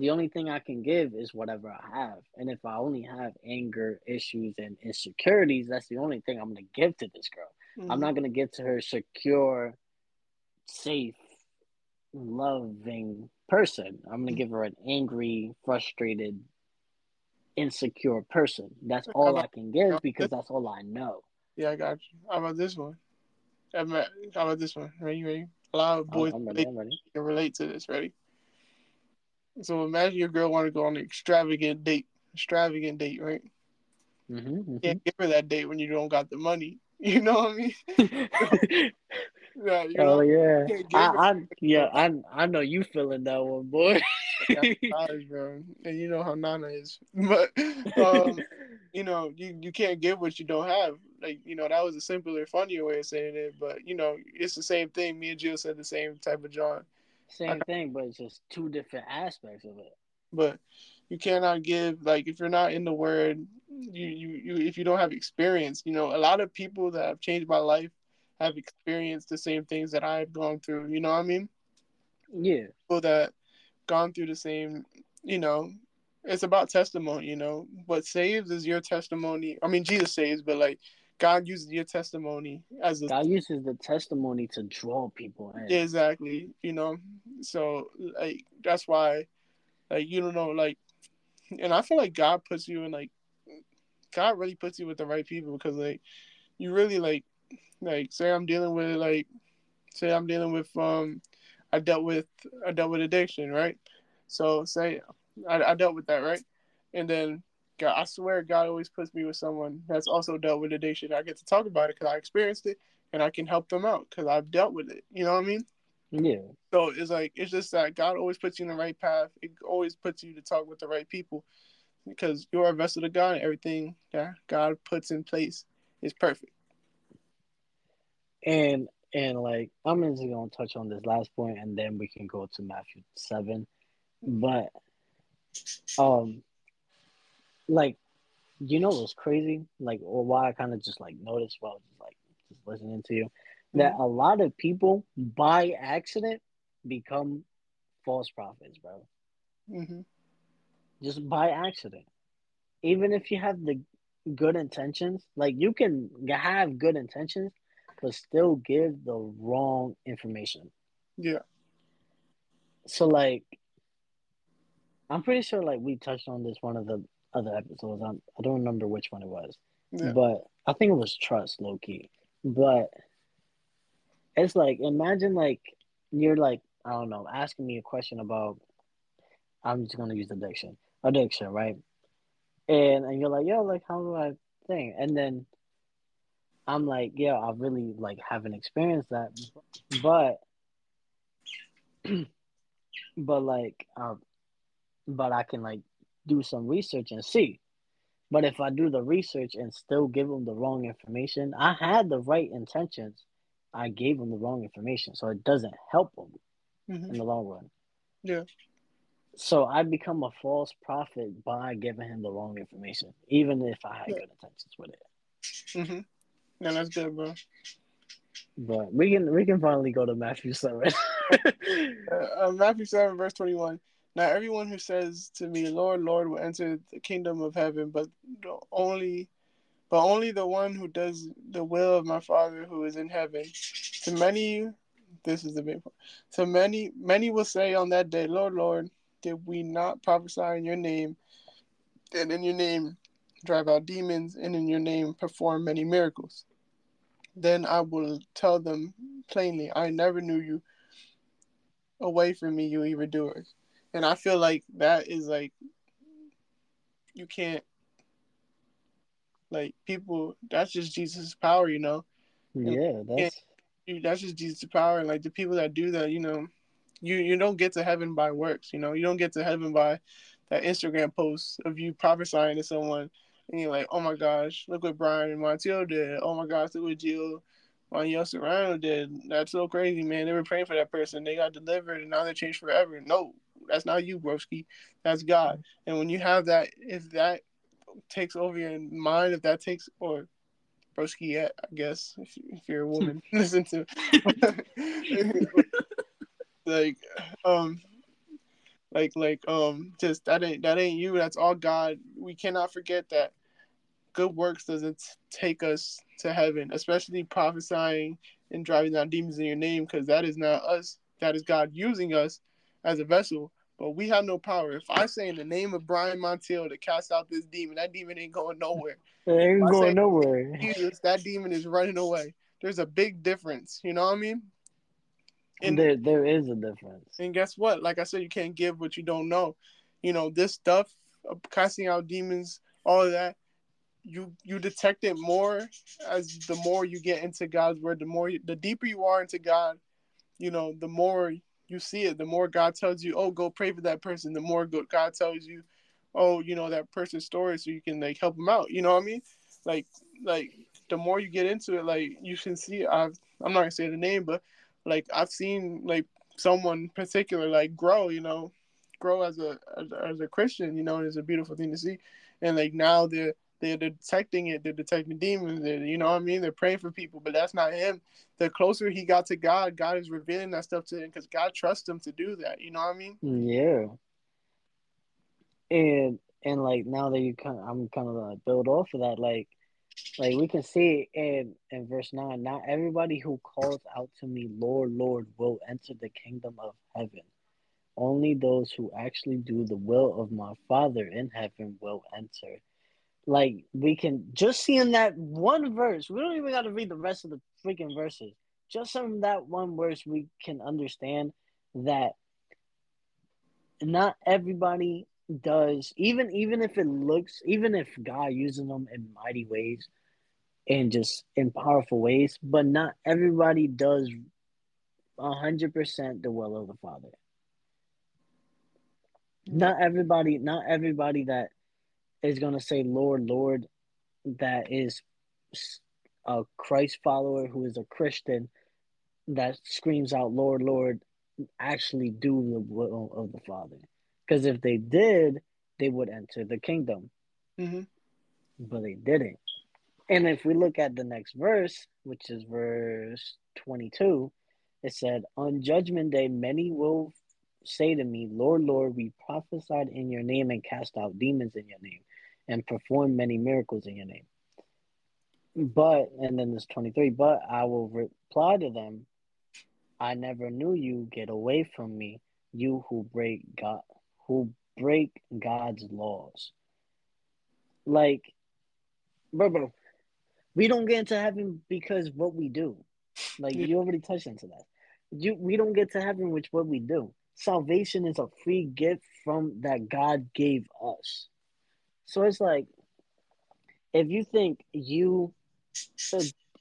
The only thing I can give is whatever I have. And if I only have anger issues and insecurities, that's the only thing I'm going to give to this girl. Mm-hmm. I'm not going to give to her secure, safe, loving person. I'm going to give her an angry, frustrated, insecure person. That's all about, I can give because that's all I know. Yeah, I got you. How about this one? How about this one? Ready, ready? A lot of boys I'm ready, I'm ready. can relate to this. Ready? So imagine your girl want to go on an extravagant date, extravagant date, right? Mm-hmm, mm-hmm. Can't give her that date when you don't got the money. (laughs) You know what I mean? (laughs) yeah, you know, oh yeah, I, I yeah, I I know you feeling that one, boy. (laughs) Bro, and you know how Nana is, but um, you know you you can't give what you don't have. Like you know that was a simpler, funnier way of saying it, but you know it's the same thing. Me and Jill said the same type of John. Same thing, but it's just two different aspects of it. But you cannot give like if you're not in the word, you you, you if you don't have experience, you know, a lot of people that have changed my life have experienced the same things that I've gone through. You know what I mean? Yeah. People that gone through the same, you know, it's about testimony, you know. What saves is your testimony. I mean, Jesus saves, but like God uses your testimony as a God uses the testimony to draw people in. Exactly. You know, so like that's why, like you don't know, like, and I feel like God puts you in like, God really puts you with the right people because like, you really like, like say I'm dealing with like, say I'm dealing with um, I dealt with I dealt with addiction, right? So say I, I dealt with that, right? And then God, I swear God always puts me with someone that's also dealt with addiction. I get to talk about it because I experienced it and I can help them out because I've dealt with it. You know what I mean? Yeah. So it's like it's just that God always puts you in the right path. It always puts you to talk with the right people because you're a vessel of God and everything that God puts in place is perfect. And and like I'm just gonna touch on this last point and then we can go to Matthew seven. But um like you know what's crazy? Like or why I kind of just like noticed while just like just listening to you that mm-hmm. a lot of people by accident become false prophets, bro. Mm-hmm. Just by accident. Even if you have the good intentions, like you can have good intentions, but still give the wrong information. Yeah. So like, I'm pretty sure like we touched on this one of the other episodes. I'm, I don't remember which one it was, yeah. but I think it was trust, Loki. But it's like imagine like you're like I don't know asking me a question about I'm just gonna use addiction, addiction, right? And and you're like, yo, like how do I think? And then I'm like, yeah, I really like haven't experienced that, but (clears throat) but like um, but I can like do some research and see. But if I do the research and still give them the wrong information, I had the right intentions. I gave them the wrong information, so it doesn't help them mm-hmm. in the long run. Yeah. So I become a false prophet by giving him the wrong information, even if I had yeah. good intentions with it. Mhm. Yeah, that's good, bro. But we can we can finally go to Matthew seven. (laughs) uh, uh, Matthew seven, verse twenty one. Not everyone who says to me, Lord, Lord, will enter the kingdom of heaven, but only but only the one who does the will of my Father who is in heaven. To many this is the big part. To many many will say on that day, Lord, Lord, did we not prophesy in your name, and in your name drive out demons, and in your name perform many miracles? Then I will tell them plainly, I never knew you. Away from me, you evildoers and I feel like that is like you can't like people. That's just Jesus' power, you know. Yeah, that's that's just Jesus' power, and like the people that do that, you know, you you don't get to heaven by works. You know, you don't get to heaven by that Instagram post of you prophesying to someone, and you're like, oh my gosh, look what Brian and Montiel did. Oh my gosh, look what Jill Manuel Serrano did. That's so crazy, man. They were praying for that person. They got delivered, and now they're changed forever. No, that's not you, broski. That's God. And when you have that, if that takes over your mind, if that takes or broski, yeah, I guess if, if you're a woman, (laughs) (laughs) listen to (laughs) like um like like um just that ain't that ain't you. That's all God. We cannot forget that good works doesn't take us to heaven, especially prophesying and driving down demons in your name, because that is not us. That is God using us as a vessel. But we have no power. If I say in the name of Brian Montiel to cast out this demon, that demon ain't going nowhere. It ain't going nowhere. Jesus, that demon is running away. There's a big difference. You know what I mean? And there, there is a difference. And guess what? Like I said, you can't give what you don't know. You know this stuff, uh, casting out demons, all of that you you detect it more as the more you get into God's word, the more you, the deeper you are into God, you know, the more you see it, the more God tells you, "Oh, go pray for that person." The more God tells you, "Oh, you know that person's story, so you can like help them out." You know what I mean? Like, like the more you get into it, like you can see. I've I'm not gonna say the name, but like I've seen like someone particular like grow. You know, grow as a as, as a Christian. You know, and it's a beautiful thing to see. And like now they're they're detecting it. They're detecting demons. You know what I mean? They're praying for people, but that's not him. The closer he got to God, God is revealing that stuff to him because God trusts him to do that. You know what I mean? Yeah. And and like now that you kind of, I'm kind of uh, build off of that, like like we can see in in verse nine. Not everybody who calls out to me, Lord, Lord, will enter the kingdom of heaven. Only those who actually do the will of my Father in heaven will enter. Like we can just see in that one verse, we don't even got to read the rest of the freaking verses. Just from that one verse, we can understand that not everybody does even even if it looks even if God uses them in mighty ways and just in powerful ways, but not everybody does hundred percent the will of the Father. Not everybody, not everybody that is going to say Lord, Lord, that is a Christ follower who is a Christian that screams out, Lord, Lord, actually do the will of the Father. Because if they did, they would enter the kingdom. Mm-hmm. But they didn't. And if we look at the next verse, which is verse 22, it said, On judgment day, many will say to me, Lord, Lord, we prophesied in your name and cast out demons in your name and perform many miracles in your name. But, and then there's 23, but I will reply to them, I never knew you. Get away from me, you who break God, who break God's laws. Like, bro, bro, we don't get into heaven because what we do. Like you already touched into that. You we don't get to heaven with what we do. Salvation is a free gift from that God gave us. So it's like, if you think you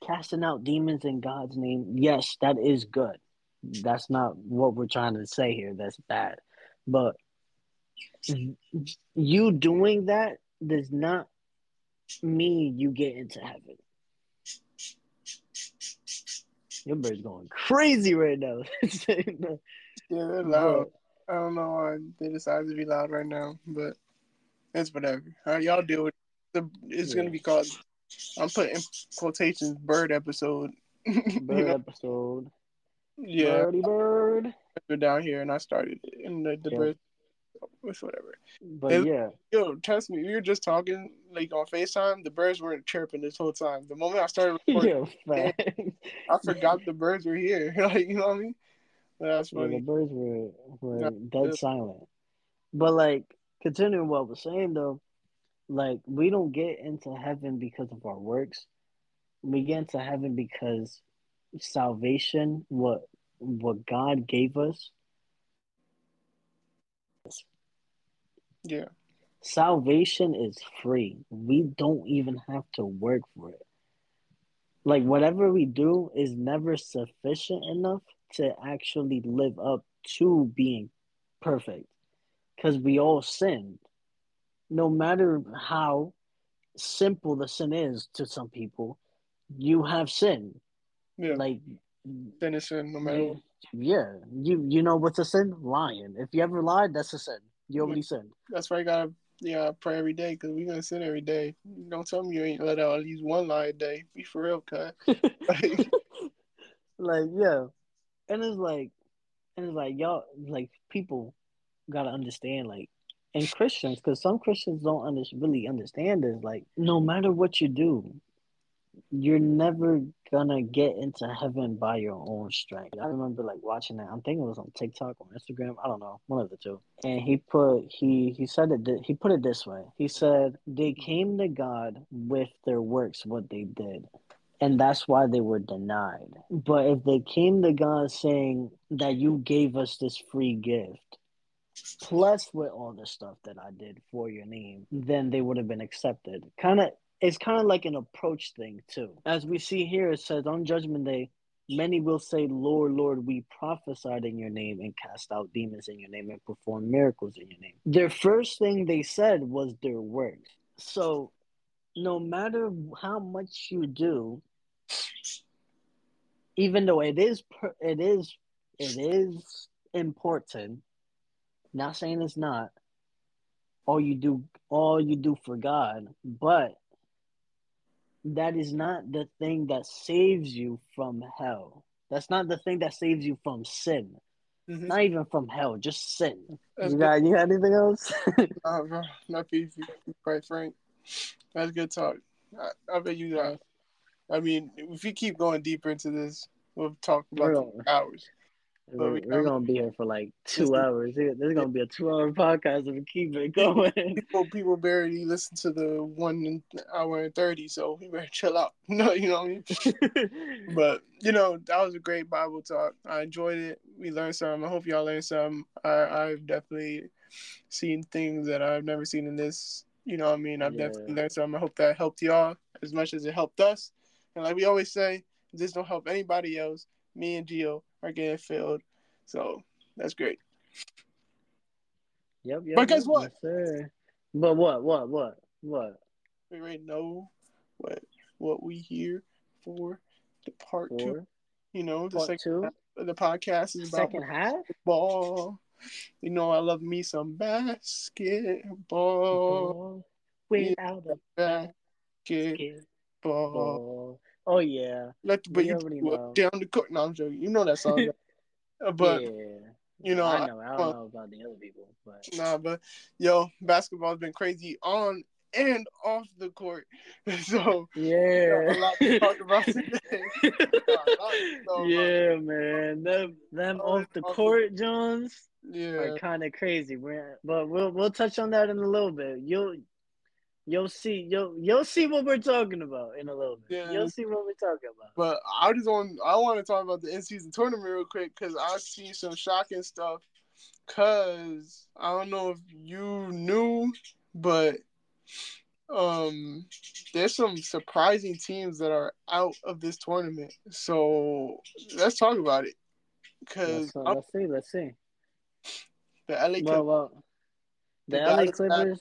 casting out demons in God's name, yes, that is good. That's not what we're trying to say here. That's bad. But you doing that does not mean you get into heaven. Your bird's going crazy right now. (laughs) yeah, they're loud. I don't know why they decided to be loud right now, but it's whatever. All right, y'all deal with it. It's yeah. gonna be called. I'm putting quotations bird episode. (laughs) bird episode. Yeah. Birdie bird. They're down here, and I started it, and the, the yeah. bird. Whatever. But yeah. Yo, trust me, we were just talking like on FaceTime. The birds weren't chirping this whole time. The moment I started (laughs) recording, yeah, I forgot the birds were here. (laughs) like you know what I mean? That's funny. Yeah, the birds were were dead silent. But like continuing what we're saying though, like we don't get into heaven because of our works. We get into heaven because salvation, what what God gave us. Yeah. Salvation is free. We don't even have to work for it. Like whatever we do is never sufficient enough to actually live up to being perfect because we all sinned. No matter how simple the sin is to some people, you have sin. Yeah. Like sin is sin, no matter. Yeah, you you know what's a sin? Lying. If you ever lied, that's a sin. You already sinned. That's why you gotta yeah pray every day because we gonna sin every day. Don't tell me you ain't let out at least one lie a day. Be for real, cut. (laughs) like, like yeah, and it's like, and it's like y'all like people gotta understand like and Christians, because some Christians don't under, really understand this. Like, no matter what you do, you're never gonna get into heaven by your own strength. I remember like watching that. I'm thinking it was on TikTok or Instagram. I don't know, one of the two. And he put he he said it. He put it this way. He said they came to God with their works, what they did. And that's why they were denied. But if they came to God saying that you gave us this free gift, plus with all the stuff that I did for your name, then they would have been accepted. Kind of, it's kind of like an approach thing too. As we see here, it says on Judgment Day, many will say, "Lord, Lord, we prophesied in your name and cast out demons in your name and performed miracles in your name." Their first thing they said was their works. So, no matter how much you do, even though it is, it is, it is important not saying it's not. All you do, all you do for God, but that is not the thing that saves you from hell. That's not the thing that saves you from sin. Mm-hmm. Not even from hell, just sin. you got, you got anything else? (laughs) uh, bro, not easy, quite frank. That's good talk. I, I bet you guys. I mean, if you keep going deeper into this, we'll talk about hours. We're, we, are gonna be here for like two hours. There's gonna be a two-hour podcast if we keep it going. (laughs) People, people barely listen to the one hour and thirty, so we better chill out. (laughs) No, you know what I mean. but you know that was a great Bible talk. I enjoyed it. We learned some. I hope y'all learned some. I, I've definitely seen things that I've never seen in this. You know what I mean. I've yeah. definitely learned some. I hope that helped y'all as much as it helped us. And like we always say, this don't help anybody else. Me and Gio are getting filled. So that's great. Yep, yep. But guess what? Yes, but what, what, what, what? We already know what what we here for the part Four. two. You know, the part second two? half of the podcast is about second half ball. You know, I love me some basketball. Without a basketball. Ball. Oh yeah. Let the, but you, you down the court. No, I'm joking. You know that song. (laughs) Uh, but yeah. you know, I know. I, don't know about the other people, but nah. But yo, basketball's been crazy on and off the court. (laughs) So yeah, a lot to talk about (laughs) today. so yeah, man. Them them off the court, Jones. Yeah, are kind of crazy, man. But we'll we'll touch on that in a little bit. You'll You'll see. You'll you'll see what we're talking about in a little bit. Yeah. You'll see what we're talking about. But I just want I want to talk about the in season tournament real quick because I see some shocking stuff. Cause I don't know if you knew, but um, there's some surprising teams that are out of this tournament. So let's talk about it. Cause let's, let's see. Let's see. The LA Clippers. Well, well, the, the LA Clippers.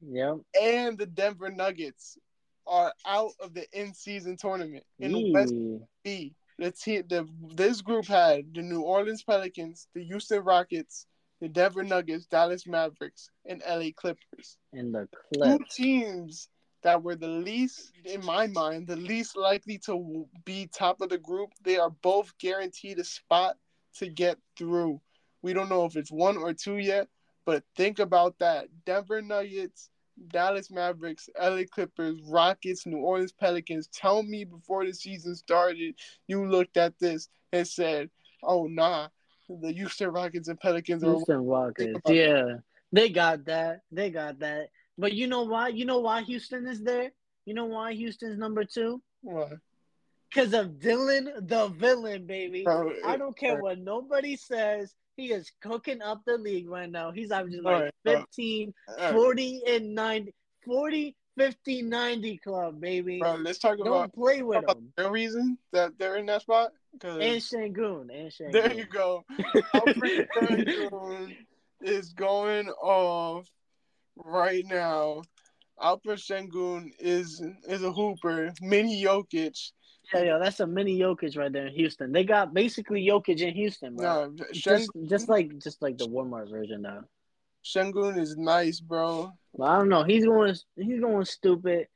Yep. And the Denver Nuggets are out of the in-season tournament in the West B. The team, the this group had the New Orleans Pelicans, the Houston Rockets, the Denver Nuggets, Dallas Mavericks, and LA Clippers. And the Clips. Two teams that were the least, in my mind, the least likely to be top of the group. They are both guaranteed a spot to get through. We don't know if it's one or two yet, but think about that. Denver Nuggets, Dallas Mavericks, LA Clippers, Rockets, New Orleans Pelicans. Tell me before the season started, you looked at this and said, oh, nah, the Houston Rockets and Pelicans are. Houston Rockets, yeah. That. They got that. They got that. But you know why? You know why Houston is there? You know why Houston's number two? Why? Because of Dillon the villain, baby. Bro, I don't care what nobody says. He is cooking up the league right now. He's averaging like right, uh, 15, right. 40, and 90, 40, 50, 90 club, baby. Bro, let's talk Don't about play with about them. The reason that they're in that spot. And Sengun. And Sengun. (laughs) There you go. (laughs) Sengun is going off right now. Alperen Sengun is is a hooper. Mini Jokic. Yeah, yeah, that's a mini Jokic right there in Houston. They got basically Jokic in Houston, bro. No, just, just like just like the Walmart version now. Sengun is nice, bro. I don't know. He's going he's going stupid.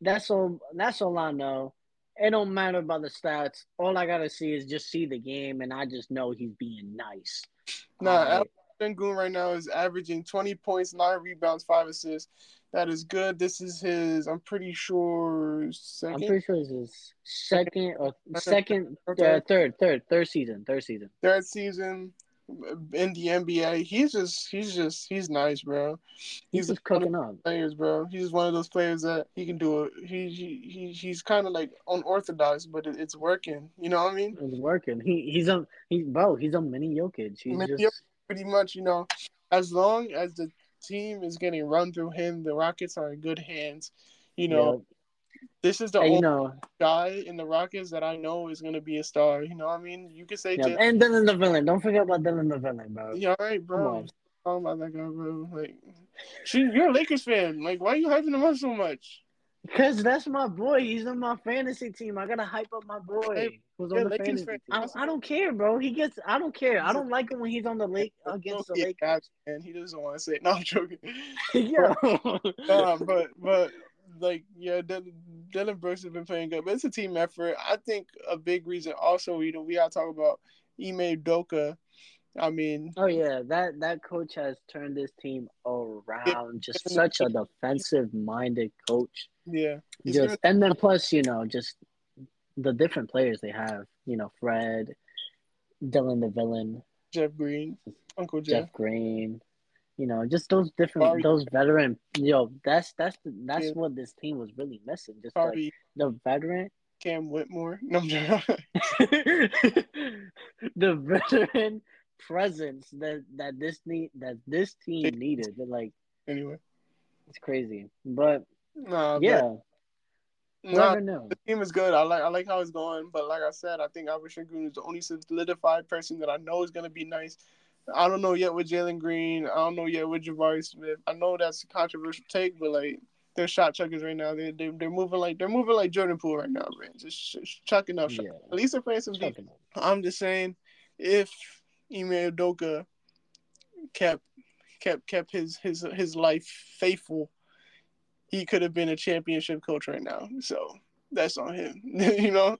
That's all that's all I know. It don't matter about the stats. All I gotta see is just see the game and I just know he's being nice. Nah, right. Sengun right now is averaging twenty points, nine rebounds, five assists. That is good. This is his. I'm pretty sure. Second. I'm pretty sure it's his second or second, uh, third, third, third season. Third season. Third season in the NBA. He's just, he's just, he's nice, bro. He's, he's just cooking up players, bro. He's just one of those players that he can do it. He, he, he he's kind of like unorthodox, but it, it's working. You know what I mean? It's working. He, he's a, he, bro. He's a mini Jokic. He's mini just pretty much. You know, as long as the team is getting run through him. The Rockets are in good hands. You know, yep. this is the only know. guy in the Rockets that I know is gonna be a star. You know what I mean? You could say yep. and Dillon the villain. Don't forget about Dillon the villain, bro. Yeah, all right, bro. About that guy, bro. Like, she, you're a Lakers fan. Like, why are you hyping him up so much? Because that's my boy. He's on my fantasy team. I gotta hype up my boy who's on the fantasy. Fan. I, I, don't care, bro. He gets. I don't care. I don't like him when he's on the (laughs) lake against the lake. And he doesn't want to say it. No, I'm joking. (laughs) yeah. (laughs) but, but but like yeah, Dillon Brooks has been playing good, but it's a team effort. I think a big reason also you know we gotta talk about Ime Udoka. I mean, oh yeah, that that coach has turned this team around. Just such a defensive minded coach. Yeah. Just and then plus, you know, just the different players they have. You know, Fred, Dillon the villain, Jeff Green, Uncle Jeff, Jeff Green. You know, just those different, those veteran. You know, that's that's the, that's yeah. what this team was really missing. Just like the veteran. Cam Whitmore. No, (laughs) (laughs) the veteran presence that that this need that this team needed. But like anyway, it's crazy, but no, yeah. No, the team is good. I like I like how it's going, but like I said, I think Alperen Sengun is the only solidified person that I know is gonna be nice. I don't know yet with Jalen Green. I don't know yet with Jabari Smith. I know that's a controversial take, but like they're shot chuckers right now. They they they're moving like they're moving like Jordan Poole right now, man. Just, chucking up. Yeah. At least they're playing some deep. I'm just saying, if Ime Udoka kept kept kept his his his life faithful he could have been a championship coach right now. So that's on him, (laughs) you know.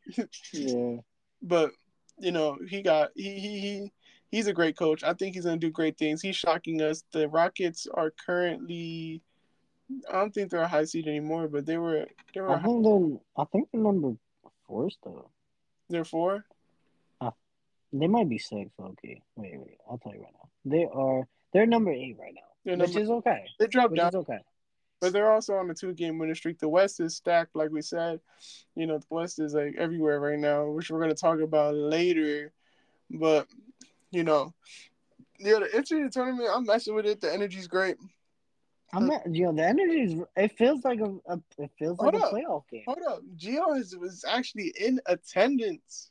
Yeah. But you know, he got he he he he's a great coach. I think he's gonna do great things. He's shocking us. The Rockets are currently I don't think they're a high seed anymore, but they were they were I think they're I think they're number four still. They're four? They might be six, okay. Wait, wait, I'll tell you right now. They are they're number eight right now. They're which number, is okay. They dropped down. okay but they're also on a two game winning streak. The West is stacked, like we said. You know, the West is like everywhere right now, which we're gonna talk about later. But you know, yeah, the entry tournament, I'm messing with it. The energy's great. I'm not, you know, the energy is. It feels like a, a it feels like Hold a up. playoff game. Hold up, Gio is, was actually in attendance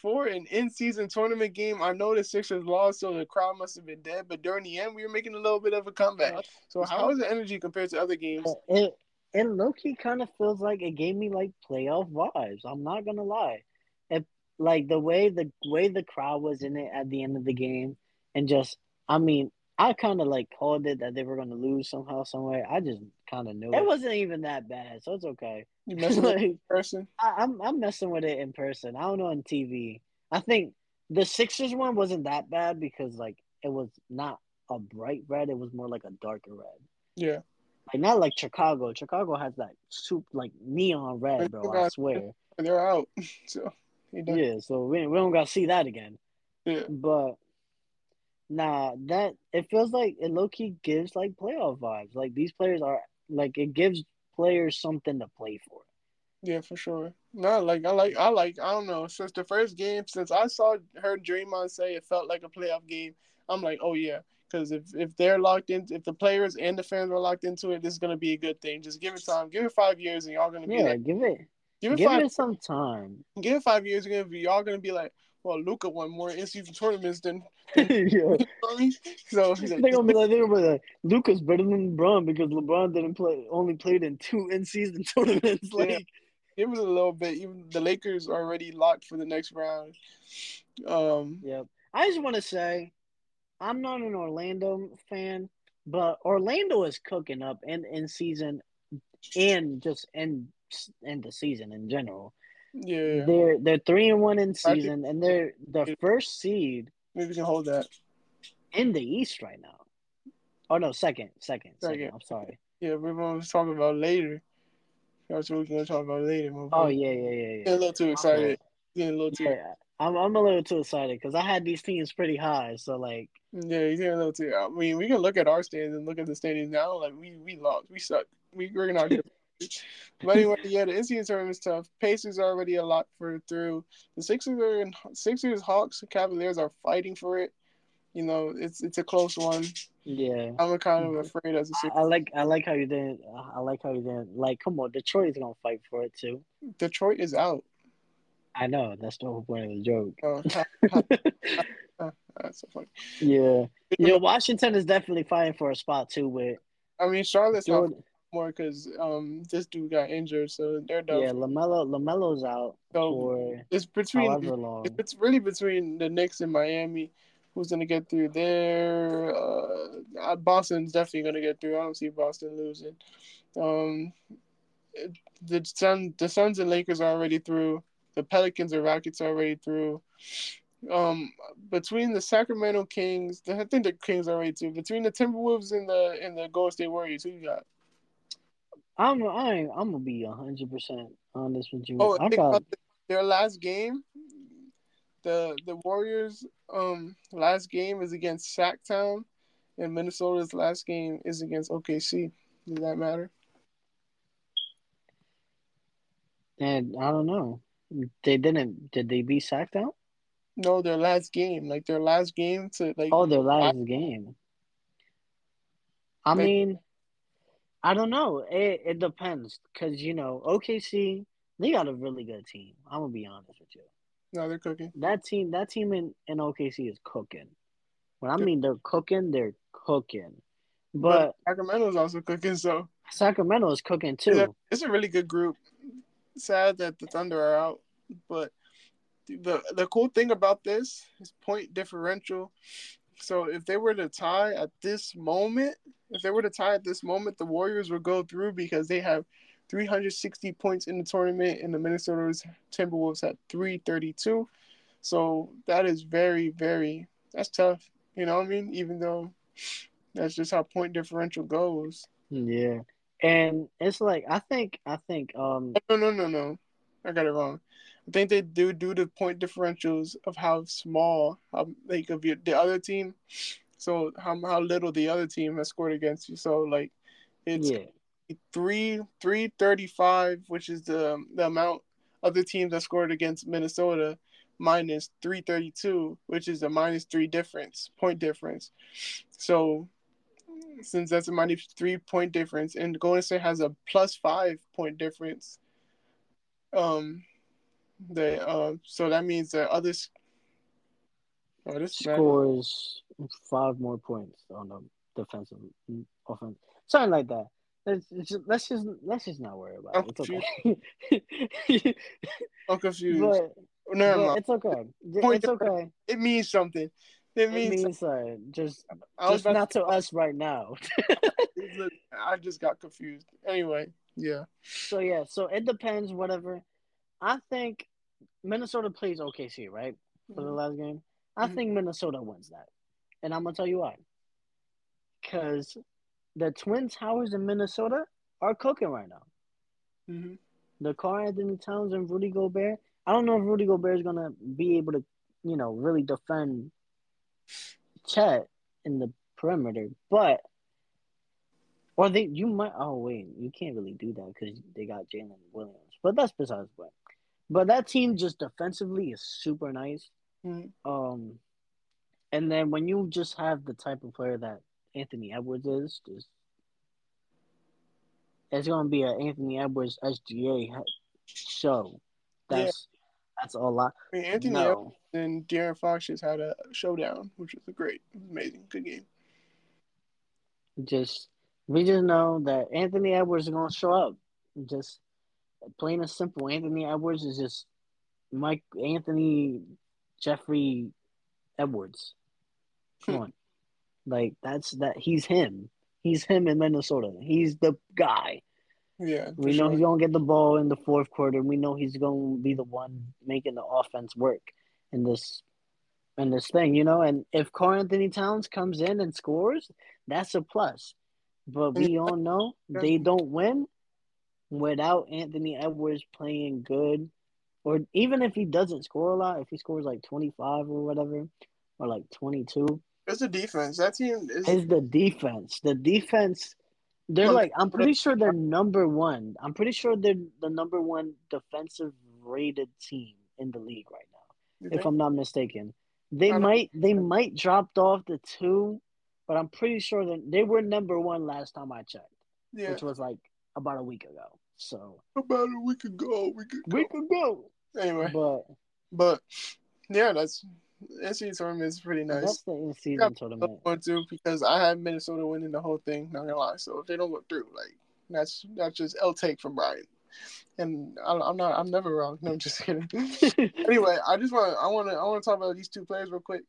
for an in-season tournament game. I know the Sixers lost, so the crowd must have been dead. But during the end, we were making a little bit of a comeback. So how is the energy compared to other games? It it low key kind of feels like it gave me like playoff vibes. I'm not gonna lie. It like the way the way the crowd was in it at the end of the game, and just I mean, I kind of like called it that they were gonna lose somehow, some way. I just kind of knew it. it wasn't even that bad, so it's okay. You (laughs) messing like, with it in person? I, I'm, I'm messing with it in person. I don't know on TV. I think the Sixers one wasn't that bad because like it was not a bright red. It was more like a darker red. Yeah. Like not like Chicago. Chicago has that soup like neon red, bro. I swear. They're out. (laughs) So yeah. So we we don't got to see that again. Yeah. But nah, that it feels like it low key gives like playoff vibes. Like these players are like it gives players something to play for. Yeah, for sure. No, like I like I like I don't know since the first game since I saw heard Draymond say it felt like a playoff game. I'm like, oh yeah, because if if they're locked in, if the players and the fans are locked into it, this is gonna be a good thing. Just give it time, give it five years, and y'all gonna be yeah, like, give it, give it, give five, it some time. Give it five years, gonna be y'all gonna be like, well, Luka won more in season tournaments than yeah. so they're gonna be like, they're gonna be like, Luka's better than LeBron because LeBron didn't play, only played in two in season (laughs) tournaments. Like, yeah. give it a little bit. Even the Lakers already locked for the next round. Um, yep. I just want to say, I'm not an Orlando fan, but Orlando is cooking up in in season, and just in in the season in general. Yeah, they're they're three and one in season, and they're the first seed. Maybe we can hold that in the East right now. Oh no, second, second, second. second. I'm sorry. Yeah, we're going to talk about later. That's what we're to talk about later. Oh yeah, yeah, yeah, yeah. Getting a little too excited. Getting a little too. Yeah, I'm I'm a little too excited because I had these teams pretty high. So like. Yeah, getting a little too. I mean, we can look at our standings and look at the standings now. Like we we lost, we suck. We we're not good. But anyway, yeah, the NCAA tournament is tough. Pacers are already a lot further through. The Sixers are in, Sixers, Hawks, Cavaliers are fighting for it. You know, it's it's a close one. Yeah, I'm kind of afraid as a Sixers. I like I like how you didn't. I like how you didn't. Like, come on, Detroit is gonna fight for it too. Detroit is out. I know that's the whole point of the joke. Oh, (laughs) that's so funny. Yeah, you know, Washington is definitely fighting for a spot too. With I mean, Charlotte's Jordan, more because um this dude got injured, so they're done. Yeah, LaMelo LaMelo's out so for it's between however long. it's really between the Knicks and Miami. Who's gonna get through there? Uh, Boston's definitely gonna get through. I don't see Boston losing. Um, the Sun, the Suns and Lakers are already through. The Pelicans and Rockets are already through. Um, between the Sacramento Kings, I think the Kings are already through. Between the Timberwolves and the and the Golden State Warriors, who you got? I'm I I'm gonna be hundred percent honest with you. Oh, I got their last game. The the Warriors um last game is against Sacktown, and Minnesota's last game is against OKC. Does that matter? And I don't know. They didn't. Did they beat Sacktown? No, their last game, like their last game to like. Oh, their last I, game. I like, mean, I don't know. It it depends because you know OKC they got a really good team. I'm gonna be honest with you. No, they're cooking. That team, that team in, in OKC is cooking. When I mean they're cooking, they're cooking. But, but Sacramento's also cooking, so Sacramento is cooking too. It's a, it's a really good group. Sad that the Thunder are out, but the the cool thing about this is point differential so if they were to tie at this moment, if they were to tie at this moment, the Warriors would go through because they have 360 points in the tournament, and the Minnesota Timberwolves had 332. So that is very, very that's tough. You know what I mean? Even though that's just how point differential goes. Yeah. And it's like I think I think um no no no no. I got it wrong. I think they do do the point differentials of how small, how like of your, the other team, so how how little the other team has scored against you. So like, it's yeah. three three thirty five, which is the the amount of the teams that scored against Minnesota, minus three thirty two, which is a minus three difference point difference. So since that's a minus three point difference, and Golden State has a plus five point difference. Um, they uh, so that means that others. Oh, this scores five more points on the defensive offense, something like that. Let's just let's just let's just not worry about I'm it. It's okay. (laughs) I'm confused. But, no, but it's okay. Point it's okay. It means something. It means, it means uh, just, just not to, to us right now. I just got confused. Anyway, yeah. So yeah, so it depends. Whatever. I think Minnesota plays OKC, right? For the mm-hmm. last game. I mm-hmm. think Minnesota wins that. And I'm going to tell you why. Because the Twin Towers in Minnesota are cooking right now. Mm-hmm. The Karl-Anthony Towns and Rudy Gobert. I don't know if Rudy Gobert is going to be able to, you know, really defend Chet in the perimeter. But, or they, you might, oh, wait, you can't really do that because they got Jalen Williams. But that's besides the point. But that team just defensively is super nice. Mm-hmm. Um, and then when you just have the type of player that Anthony Edwards is, just it's going to be an Anthony Edwards SGA show. That's That's a lot. I mean, Anthony no. and De'Aaron Fox just had a showdown, which was a great, amazing, good game. Just we just know that Anthony Edwards is gonna show up. Just plain and simple. Anthony Edwards is just Mike Anthony Jeffrey Edwards. Come hmm. on. Like that's that he's him. He's him in Minnesota. He's the guy. Yeah. We know sure. he's gonna get the ball in the fourth quarter. We know he's gonna be the one making the offense work in this in this thing, you know. And if Karl-Anthony Towns comes in and scores, that's a plus. But we all know they don't win without Anthony Edwards playing good, or even if he doesn't score a lot, if he scores like twenty five or whatever, or like twenty two. It's the defense. That team is it's the defense. The defense. They're like I'm pretty sure they're number one. I'm pretty sure they're the number one defensive rated team in the league right now, if I'm not mistaken. They might they might dropped off the two but I'm pretty sure that they were number one last time I checked, yeah. which was like about a week ago. So about a week ago, Go. We week go. Anyway, but but yeah, that's NCAA tournament is pretty nice. That's the in season tournament one too because I have Minnesota winning the whole thing. Not gonna lie, so if they don't go through, like that's that's just L take from Brian. And I'm not. I'm never wrong. No, I'm just kidding. (laughs) anyway, I just want. I want to. I want to talk about these two players real quick.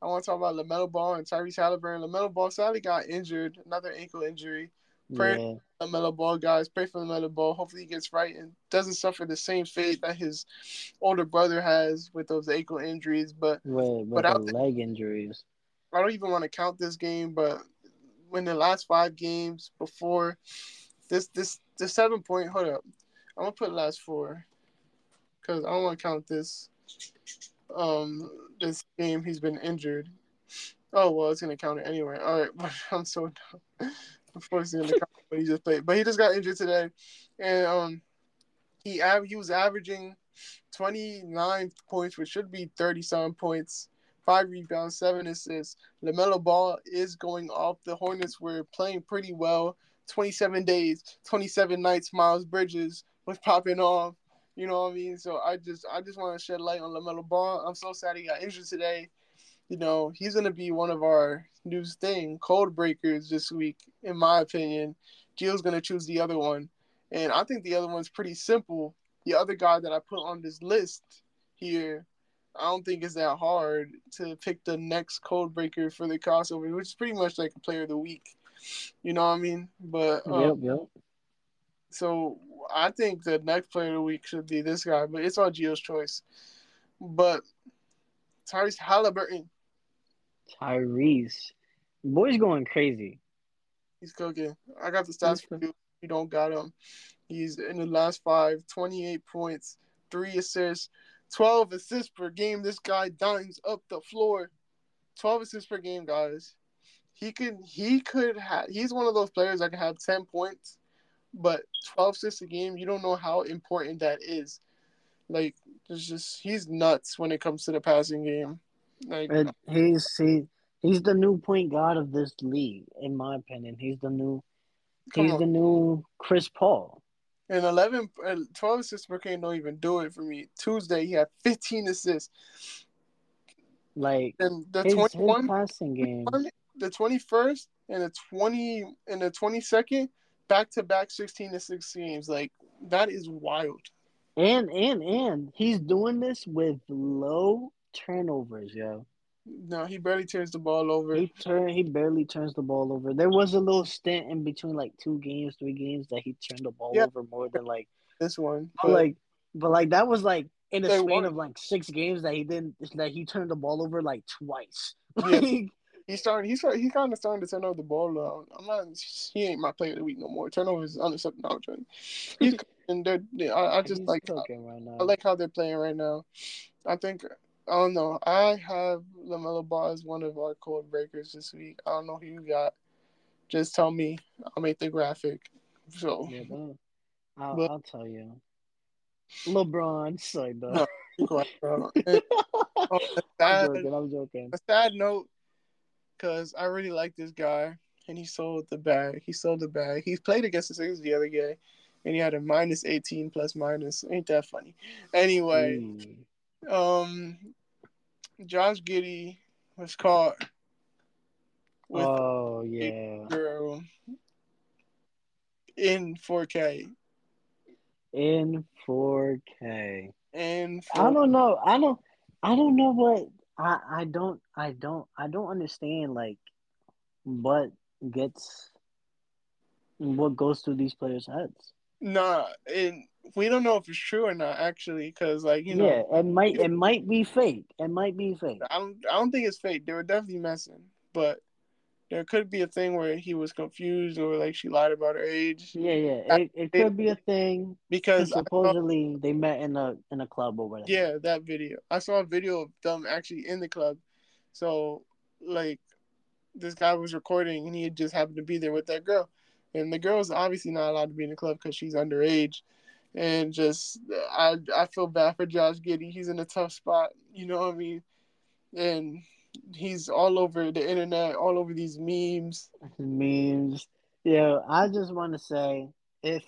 I want to talk about LaMelo Ball and Tyrese Halliburton. LaMelo Ball sadly got injured, another ankle injury. Pray yeah. for LaMelo Ball, guys. Pray for LaMelo Ball. Hopefully he gets right and doesn't suffer the same fate that his older brother has with those ankle injuries. But with the leg injuries. I don't even want to count this game, but when the last five games before this this the seven point hold up. I'm gonna put last four because I don't want to count this. Um this game he's been injured. Oh well, it's gonna count it anyway. All right, (laughs) but I'm so dumb. It's gonna count what he just played, but he just got injured today, and um, he av- he was averaging 29 points, which should be 37 points, five rebounds, seven assists. LaMelo Ball is going off. The Hornets were playing pretty well. 27 days, 27 nights. Miles Bridges was popping off. You know what I mean? So I just I just want to shed light on LaMelo Ball. I'm so sad he got injured today. You know, he's gonna be one of our new thing, code breakers this week, in my opinion. Gio's gonna choose the other one. And I think the other one's pretty simple. The other guy that I put on this list here, I don't think it's that hard to pick the next code breaker for the crossover, which is pretty much like a player of the week. You know what I mean? But um, yep, yep. So I think the next player of the week should be this guy, but it's all Gio's choice. But Tyrese Halliburton. Tyrese. Boy's going crazy. He's cooking. I got the stats for you. You don't got him. He's in the last five, 28 points, three assists, 12 assists per game. This guy dimes up the floor. 12 assists per game, guys. He could he could have he's one of those players that can have 10 points but 12 assists a game, you don't know how important that is. Like, there's just he's nuts when it comes to the passing game. Like, he's he, he's the new point guard of this league, in my opinion. He's the new he's on. the new Chris Paul. And 11, uh, 12 assists per game don't even do it for me. Tuesday, he had 15 assists. Like, and the his, 21 his passing game, the 21st and the 20 and the 22nd, back to back 16 to 6 games. Like that is wild. And and and he's doing this with low turnovers, yo. No, he barely turns the ball over. He turn he barely turns the ball over. There was a little stint in between like two games, three games that he turned the ball yeah. over more than like this one. But, but like but like that was like in a span of like six games that he didn't that he turned the ball over like twice. (laughs) Yeah. He's starting. He's he kind of starting to turn over the ball. I'm not. He ain't my player of the week no more. Turnovers is unacceptable. No, he's (laughs) and they're. I, I just he's like. Right I like how they're playing right now. I think. I don't know. I have LaMelo Ball as one of our code breakers this week. I don't know who you got. Just tell me. I'll make the graphic. So. Yeah, I'll, but, I'll tell you. LeBron, sorry, no. (laughs) sad, I'm joking. I'm joking. A sad note because I really like this guy, and he sold the bag. He sold the bag. He played against the Sixers the other day, and he had a minus eighteen plus minus. Ain't that funny? Anyway, mm. Um, Josh Giddey was caught. oh yeah. Girl in 4K. In 4K. And I don't know. I don't. I don't know what. I. I don't. I don't. I don't understand. Like, what gets. What goes through these players' heads? Nah, and we don't know if it's true or not. Actually, because like you know, yeah, it might. It might be fake. It might be fake. I don't. I don't think it's fake. They were definitely messing, but there could be a thing where he was confused or like she lied about her age. Yeah, yeah, it, it could be a thing because supposedly they met in a in a club or whatever. Yeah, that video. I saw a video of them actually in the club. So like this guy was recording and he had just happened to be there with that girl, and the girl's obviously not allowed to be in the club because she's underage. And just I I feel bad for Josh Giddey. He's in a tough spot. You know what I mean? And he's all over the internet, all over these memes. Memes. Yeah, I just want to say if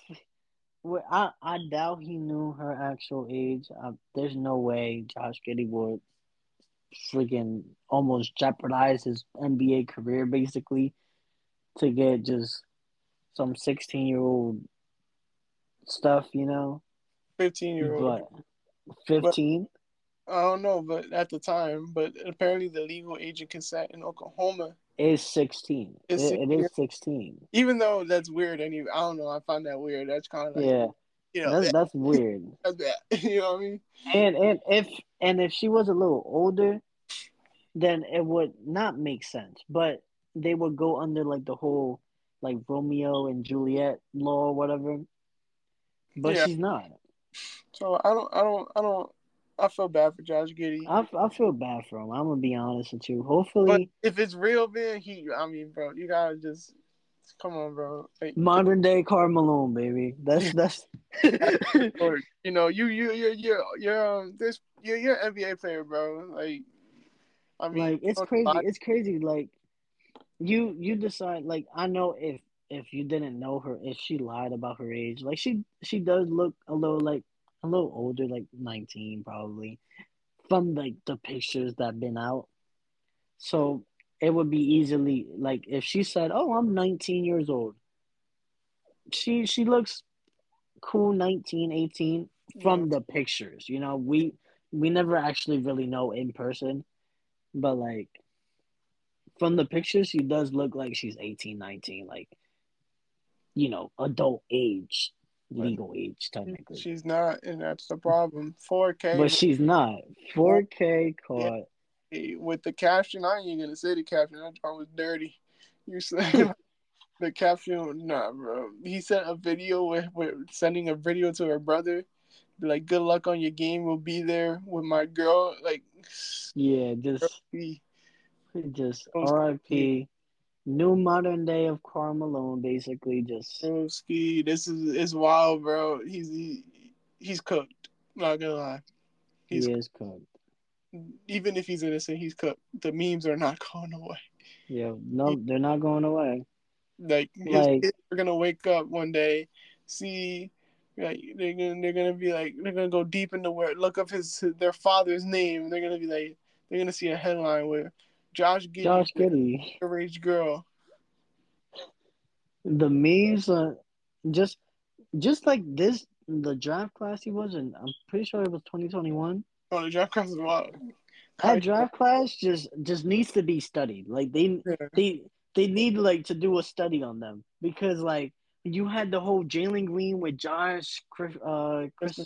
well, I I doubt he knew her actual age. Uh, there's no way Josh Giddey would freaking almost jeopardize his NBA career basically to get just some 16 year old stuff, you know. 15 year old. 15? I don't know, but at the time, but apparently the legal age of consent in Oklahoma is 16. Is it, it is 16. Even though that's weird, and I don't know, I find that weird. That's kind of like, yeah, you know, that's, that's (laughs) weird. That's bad. (laughs) You know what I mean? And and if and if she was a little older, then it would not make sense. But they would go under like the whole like Romeo and Juliet law or whatever. But yeah. she's not. So I don't, I don't, I don't. I feel bad for Josh Giddey. I, I feel bad for him. I'm gonna be honest with you. Hopefully, but if it's real, man, he. I mean, bro, you gotta just come on, bro. Like, Modern day Karl Malone, baby. That's (laughs) that's. (laughs) you know, you you you you're you're um this you're you're an NBA player, bro. Like, I mean, like it's crazy. It's crazy. Like, you you decide. Like, I know if if you didn't know her, if she lied about her age, like she she does look a little like a little older, like 19 probably, from like the pictures that been out. So it would be easily like if she said, "Oh, I'm 19 years old." She she looks cool 19, 18 from the pictures. You know, we we never actually really know in person, but like from the pictures she does look like she's 18, 19 like you know, adult age legal age technically. She's not, and that's the problem. 4K, but she's not. 4K caught yeah. with the caption. I ain't gonna say the caption. That joint was dirty. You said (laughs) the caption, nah, bro. He sent a video with, with sending a video to her brother. Like, good luck on your game. We'll be there with my girl. Like, yeah, just, just RIP new modern day of Karl Malone, basically just. Ski, this is it's wild, bro. He's he, he's cooked. Not gonna lie, he's he is cooked. Even if he's innocent, he's cooked. The memes are not (laughs) going away. Yeah, no, they're not going away. Like, like kids are gonna wake up one day, see, like they're gonna they're gonna be like they're gonna go deep into where look up his their father's name. They're gonna be like they're gonna see a headline where Josh Giddey. Josh Giddey. Underage girl. The memes are just just like this the draft class he was in, I'm pretty sure it was twenty twenty one. Oh the draft class is wild. That draft class just just needs to be studied. Like they yeah. they they need like to do a study on them because like you had the whole Jalen Green with Josh, Chris, uh, Chris,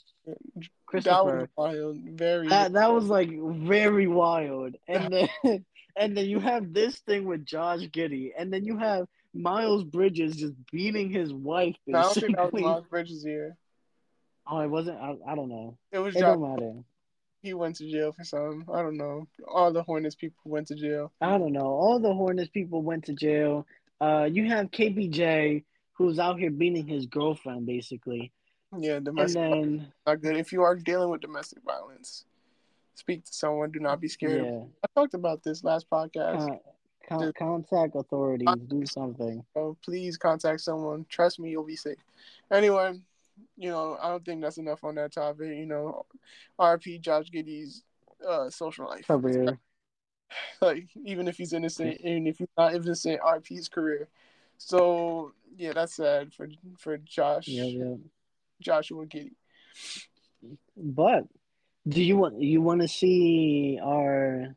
Christopher. That was wild. Very. That, that was like very wild, and (laughs) then and then you have this thing with Josh Giddey, and then you have Miles Bridges just beating his wife. No, I don't think that was Miles Bridges here. Oh, it wasn't. I, I don't know. It was. It Josh. don't matter. He went to jail for something. I don't know. All the Hornets people went to jail. I don't know. All the Hornets people went to jail. Uh, you have KPJ who's out here beating his girlfriend, basically. Yeah, domestic. And then, not good. If you are dealing with domestic violence, speak to someone. Do not be scared. Yeah. I talked about this last podcast. Con- con- contact authorities. do something. Oh, please contact someone. Trust me, you'll be safe. Anyway, you know, I don't think that's enough on that topic. You know, RP Josh Giddey's uh, social life. Career. (sighs) Like even if he's innocent, even if he's not innocent, RP's career. So yeah, that's sad for for Josh. Yeah, yeah. Joshua Giddy. But do you want you want to see our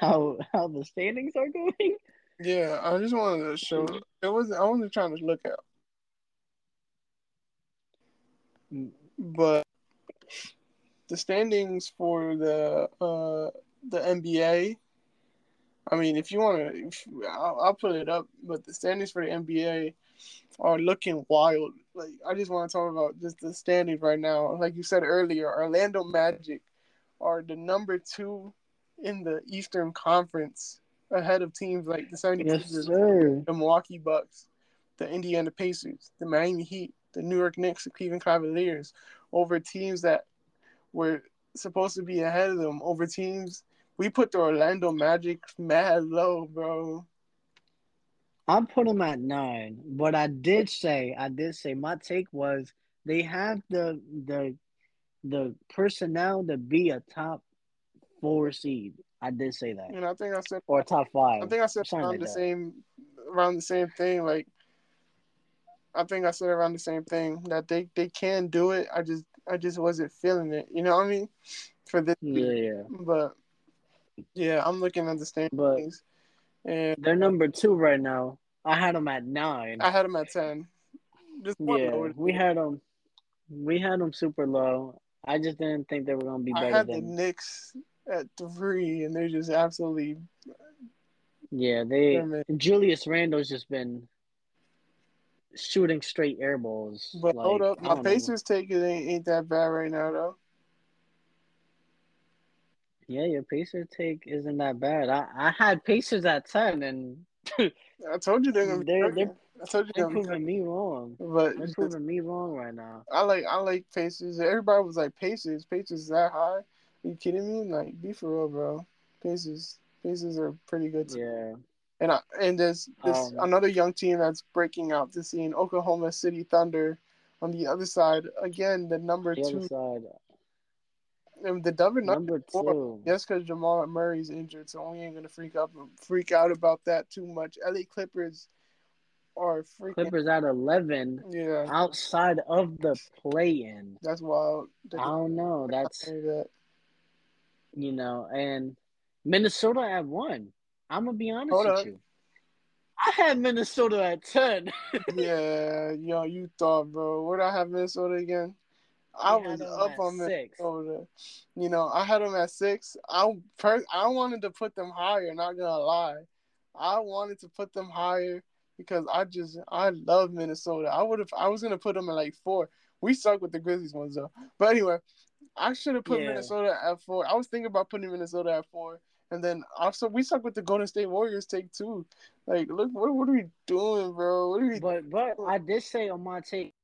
how how the standings are going? Yeah, I just wanted to show. It was I wasn't trying to look mm. but the standings for the uh the NBA. I mean, if you want to, I'll, I'll put it up. But the standings for the NBA are looking wild. Like I just want to talk about just the standings right now. Like you said earlier, Orlando Magic are the number two in the Eastern Conference, ahead of teams like the 76ers, yes, the Milwaukee Bucks, the Indiana Pacers, the Miami Heat, the New York Knicks, the Cleveland Cavaliers, over teams that were supposed to be ahead of them, over teams. We put the Orlando Magic mad low, bro. I put them at nine, but I did say, I did say, my take was they have the the the personnel to be a top four seed. I did say that. And I think I said or top five. I think I said around like the that. same around the same thing. Like I think I said around the same thing that they they can do it. I just I just wasn't feeling it. You know what I mean? For this. Yeah, yeah. But yeah, I'm looking at the standings. And they're number two right now. I had them at nine. I had them at ten. Just yeah, we had them. We had them super low. I just didn't think they were gonna be better. I had than... the Knicks at three, and they're just absolutely. Yeah, they Julius Randle's just been shooting straight air balls. But like, hold up, my Pacers take it ain't, ain't that bad right now though. Yeah, your Pacers take isn't that bad. I, I had Pacers at ten, and I told you they're gonna they're, they're I told you they're proving me wrong. But they're proving me wrong right now. I like I like Pacers. Everybody was like Pacers. Pacers is that high? Are you kidding me? Like be for real, bro. Pacers. Pacers are pretty good. Too. Yeah. And I, and there's this um, another young team that's breaking out to see Oklahoma City Thunder on the other side. Again, the number the two. Side. And the number, number four, two. Yes, because Jamal Murray's injured, so we ain't gonna freak up freak out about that too much. LA Clippers are freaking Clippers at eleven. Yeah. Outside of the play in. That's wild. I don't know. That's that. you know, and Minnesota at one. I'm gonna be honest Hold with up. you. I had Minnesota at ten. (laughs) yeah, yo, you thought, bro. Where'd I have Minnesota again? I was up on Minnesota. Six. You know, I had them at six. I per- I wanted to put them higher. Not gonna lie, I wanted to put them higher because I just I love Minnesota. I would have I was gonna put them at like four. We suck with the Grizzlies ones though. But anyway, I should have put yeah. Minnesota at four. I was thinking about putting Minnesota at four. And then also we suck with the Golden State Warriors take two. Like, look, what, what are we doing, bro? What are we? But but I did say on my take,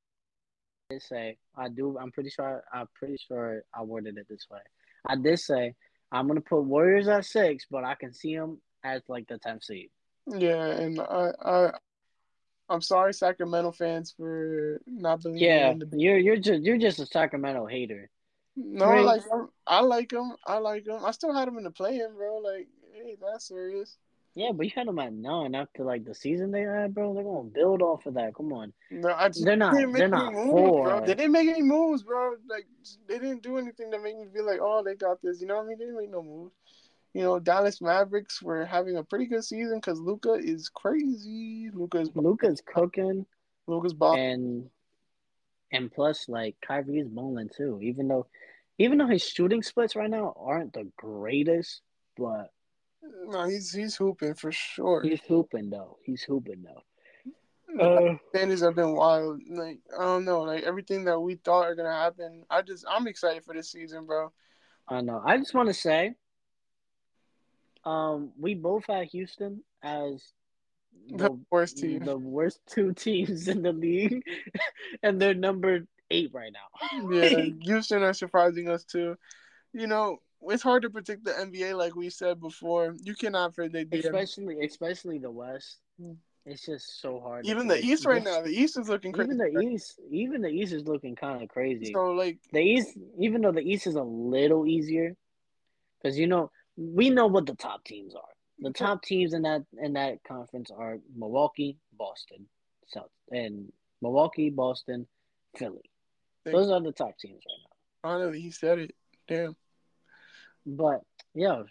did say I do. I'm pretty sure. I'm pretty sure I worded it this way. I did say I'm gonna put Warriors at six, but I can see them as like the tenth seed. Yeah, and I I I'm sorry, Sacramento fans, for not believing. Yeah, the- you're you're just you're just a Sacramento hater. No, I like them. I like them. I like them. I still had them in the play-in, bro. Like, hey, that's serious. Yeah, but you had them at nine after like the season they had, bro. They're gonna build off of that. Come on. No, I just they're not. They're not moves, four. Bro. They didn't make any moves, bro. Like they didn't do anything to make me feel like, oh, they got this. You know what I mean? They didn't make no moves. You know, Dallas Mavericks were having a pretty good season because Luka is crazy. Luka's Luka's cooking. Luka's balling. And and plus, like Kyrie's balling too. Even though, even though his shooting splits right now aren't the greatest, but no, he's he's hooping for sure. He's hooping though. He's hooping though. Uh, have been wild. Like I don't know, like everything that we thought are gonna happen. I just I'm excited for this season, bro. I know. I just want to say um, we both had Houston as the, the worst team, the worst two (laughs) teams in the league, (laughs) and they're number eight right now. yeah, (laughs) Houston are surprising us too. You know, it's hard to predict the NBA, like we said before. You cannot predict, the especially especially the West. It's just so hard. Even the East right now, the East is looking crazy. Even the East, even the East is looking kind of crazy. So like the East, even though the East is a little easier, because you know we know what the top teams are. The top teams in that in that conference are Milwaukee, Boston, South, and Milwaukee, Boston, Philly. Those are the top teams right now. I know he said it. Damn. But yeah,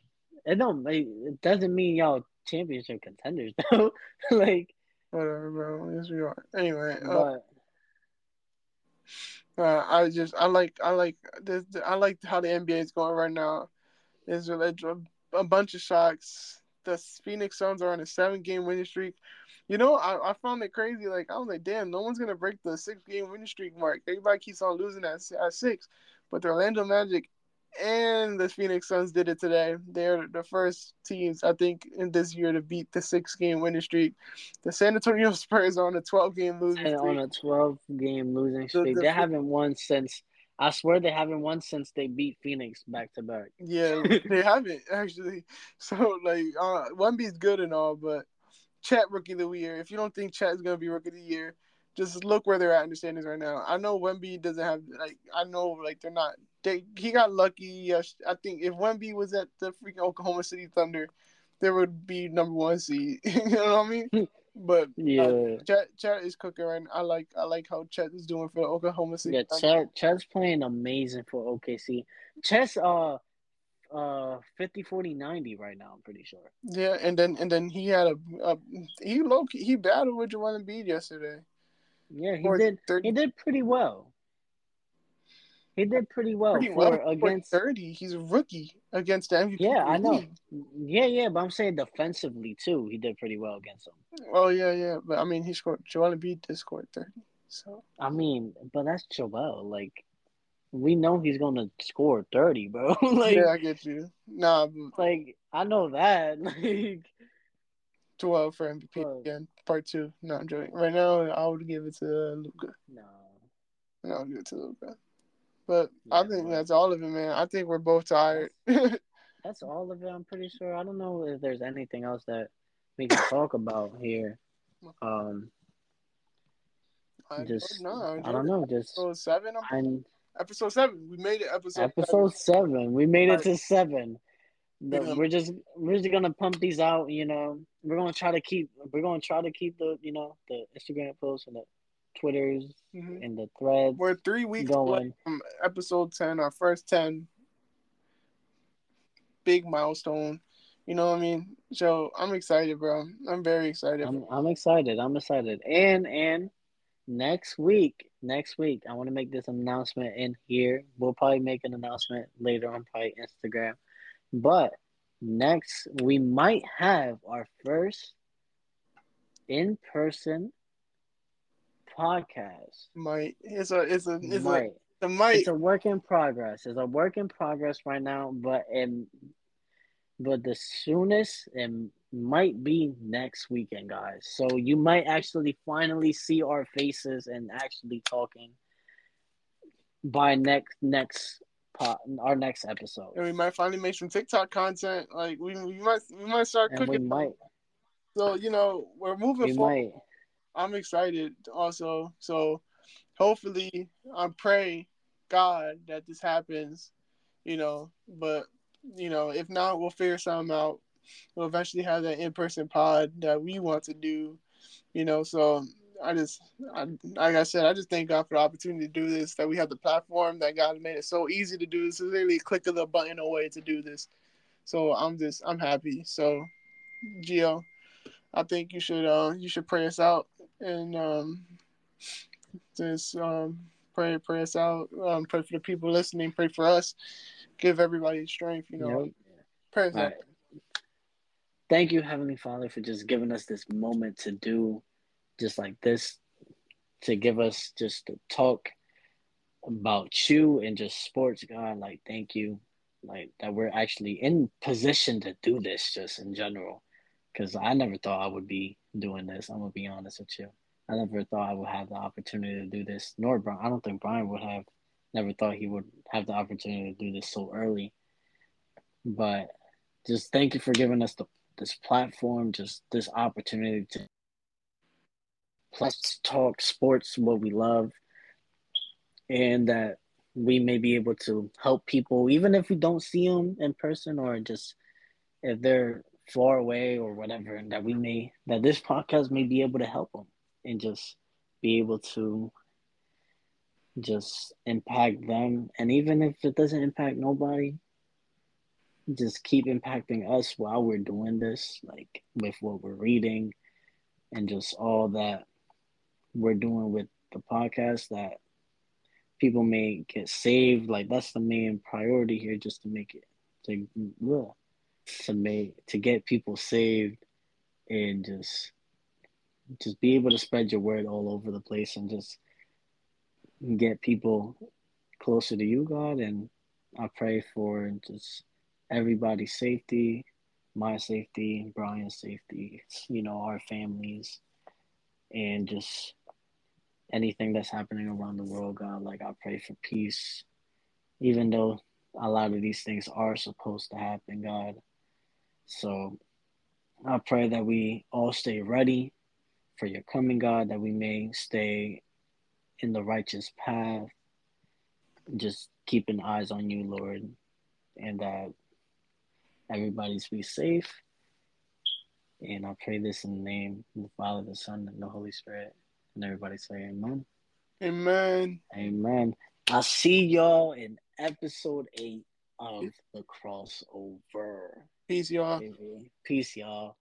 it don't. It doesn't mean y'all championship contenders (laughs) though. like whatever, bro. Yes, we are. Anyway, uh, but uh, uh, I just I like I like this. I like how the NBA is going right now. There's a, a bunch of shocks. The Phoenix Suns are on a seven game winning streak. You know, I, I found it crazy. Like I was like, damn, no one's gonna break the six game winning streak mark. Everybody keeps on losing at at six, but the Orlando Magic and the Phoenix Suns did it today. They're the first teams, I think, in this year to beat the six game winning streak. The San Antonio (laughs) Spurs are on a 12 game losing and streak. On a 12 game losing streak. The, the, they haven't won since, I swear they haven't won since they beat Phoenix back to back. Yeah, (laughs) they haven't, actually. (laughs) So, like, uh, Wemby's good and all, but Chet Rookie of the Year. If you don't think Chet is going to be Rookie of the Year, just look where they're at in the standings right now. I know Wemby doesn't have like I know like they're not they he got lucky. Yes, I think if Wemby was at the freaking Oklahoma City Thunder, there would be number one seed. (laughs) you know what I mean? But yeah, uh, Chet, Chet is cooking right now. I like I like how Chet is doing for Oklahoma City. Yeah, Chet Chet's playing amazing for OKC. Chet's uh uh 50 40 90 right now i'm pretty sure yeah and then and then he had a, a he low he battled with Joel Embiid yesterday yeah he did 30. he did pretty well he did pretty well pretty for well. against thirty. He's a rookie against the MVP. Yeah, I know. Yeah, yeah, but I'm saying defensively too. He did pretty well against them. Oh yeah, yeah, but I mean, he scored. Joel Embiid did score thirty. So I mean, but that's Joel. Like, we know he's gonna score thirty, bro. (laughs) like, yeah, I get you. Nah, like I know that. (laughs) Like, twelve for MVP again, part two. No, I'm joking. Right now, I would give it to Luka. No, no, I'll give it to Luka. But yeah, I think that's all of it, man. I think we're both tired. (laughs) that's all of it. I'm pretty sure. I don't know if there's anything else that we can (coughs) talk about here. Um, I just no, I don't know. Just episode seven. I'm, episode seven. We made it. Episode episode seven. seven. We made it to seven. The, yeah. We're just we're just gonna pump these out. You know, we're gonna try to keep we're gonna try to keep the you know the Instagram posts and the Twitters mm-hmm. and the threads. We're three weeks going. from episode ten, our first ten. Big milestone. You know what I mean? So I'm excited, bro. I'm very excited. I'm, I'm excited. I'm excited. And and next week, next week, I want to make this announcement in here. We'll probably make an announcement later on probably Instagram. But next we might have our first in person podcast. Might it's a it's a it's might. a might. It's a work in progress. It's a work in progress right now, but it, but the soonest it might be next weekend, guys. So you might actually finally see our faces and actually talking by next next pot our next episode. And we might finally make some TikTok content. Like we, we might we might start and cooking. We might. So you know we're moving we forward. Might. I'm excited also. So hopefully I'm praying God that this happens, you know, but you know, if not, we'll figure something out. We'll eventually have that in person pod that we want to do, you know. So I just, I, like I said, I just thank God for the opportunity to do this. That we have the platform that God made it so easy to do this. It's literally a click of the button away to do this. So I'm just, I'm happy. So, Gio, I think you should, uh, you should pray us out and um, just um, pray pray us out. Um, pray for the people listening. Pray for us. Give everybody strength. You know, yep. pray. Thank you, Heavenly Father, for just giving us this moment to do just like this, to give us just to talk about you and just sports, God. Like, thank you, like that we're actually in position to do this, just in general because I never thought I would be doing this. I'm gonna be honest with you. I never thought I would have the opportunity to do this. Nor Brian. I don't think Brian would have. Never thought he would have the opportunity to do this so early. But just thank you for giving us the this platform, just this opportunity to let's talk sports, what we love, and that we may be able to help people, even if we don't see them in person or just if they're far away or whatever, and that we may that this podcast may be able to help them and just be able to just impact them. And even if it doesn't impact nobody, just keep impacting us while we're doing this, like with what we're reading and just all that we're doing with the podcast that people may get saved. Like that's the main priority here, just to make it to to make to get people saved and just just be able to spread your word all over the place and just get people closer to you, God. And I pray for just everybody's safety, my safety, Brian's safety, you know, our families, and just anything that's happening around the world, God. Like, I pray for peace, even though a lot of these things are supposed to happen, God. So I pray that we all stay ready for your coming, God, that we may stay in the righteous path, just keeping eyes on you, Lord, and that everybody's be safe. And I pray this in the name of the Father, the Son, and the Holy Spirit. And everybody say amen. Amen. Amen. I'll see y'all in episode eight of the crossover. Peace, y'all. Peace, y'all.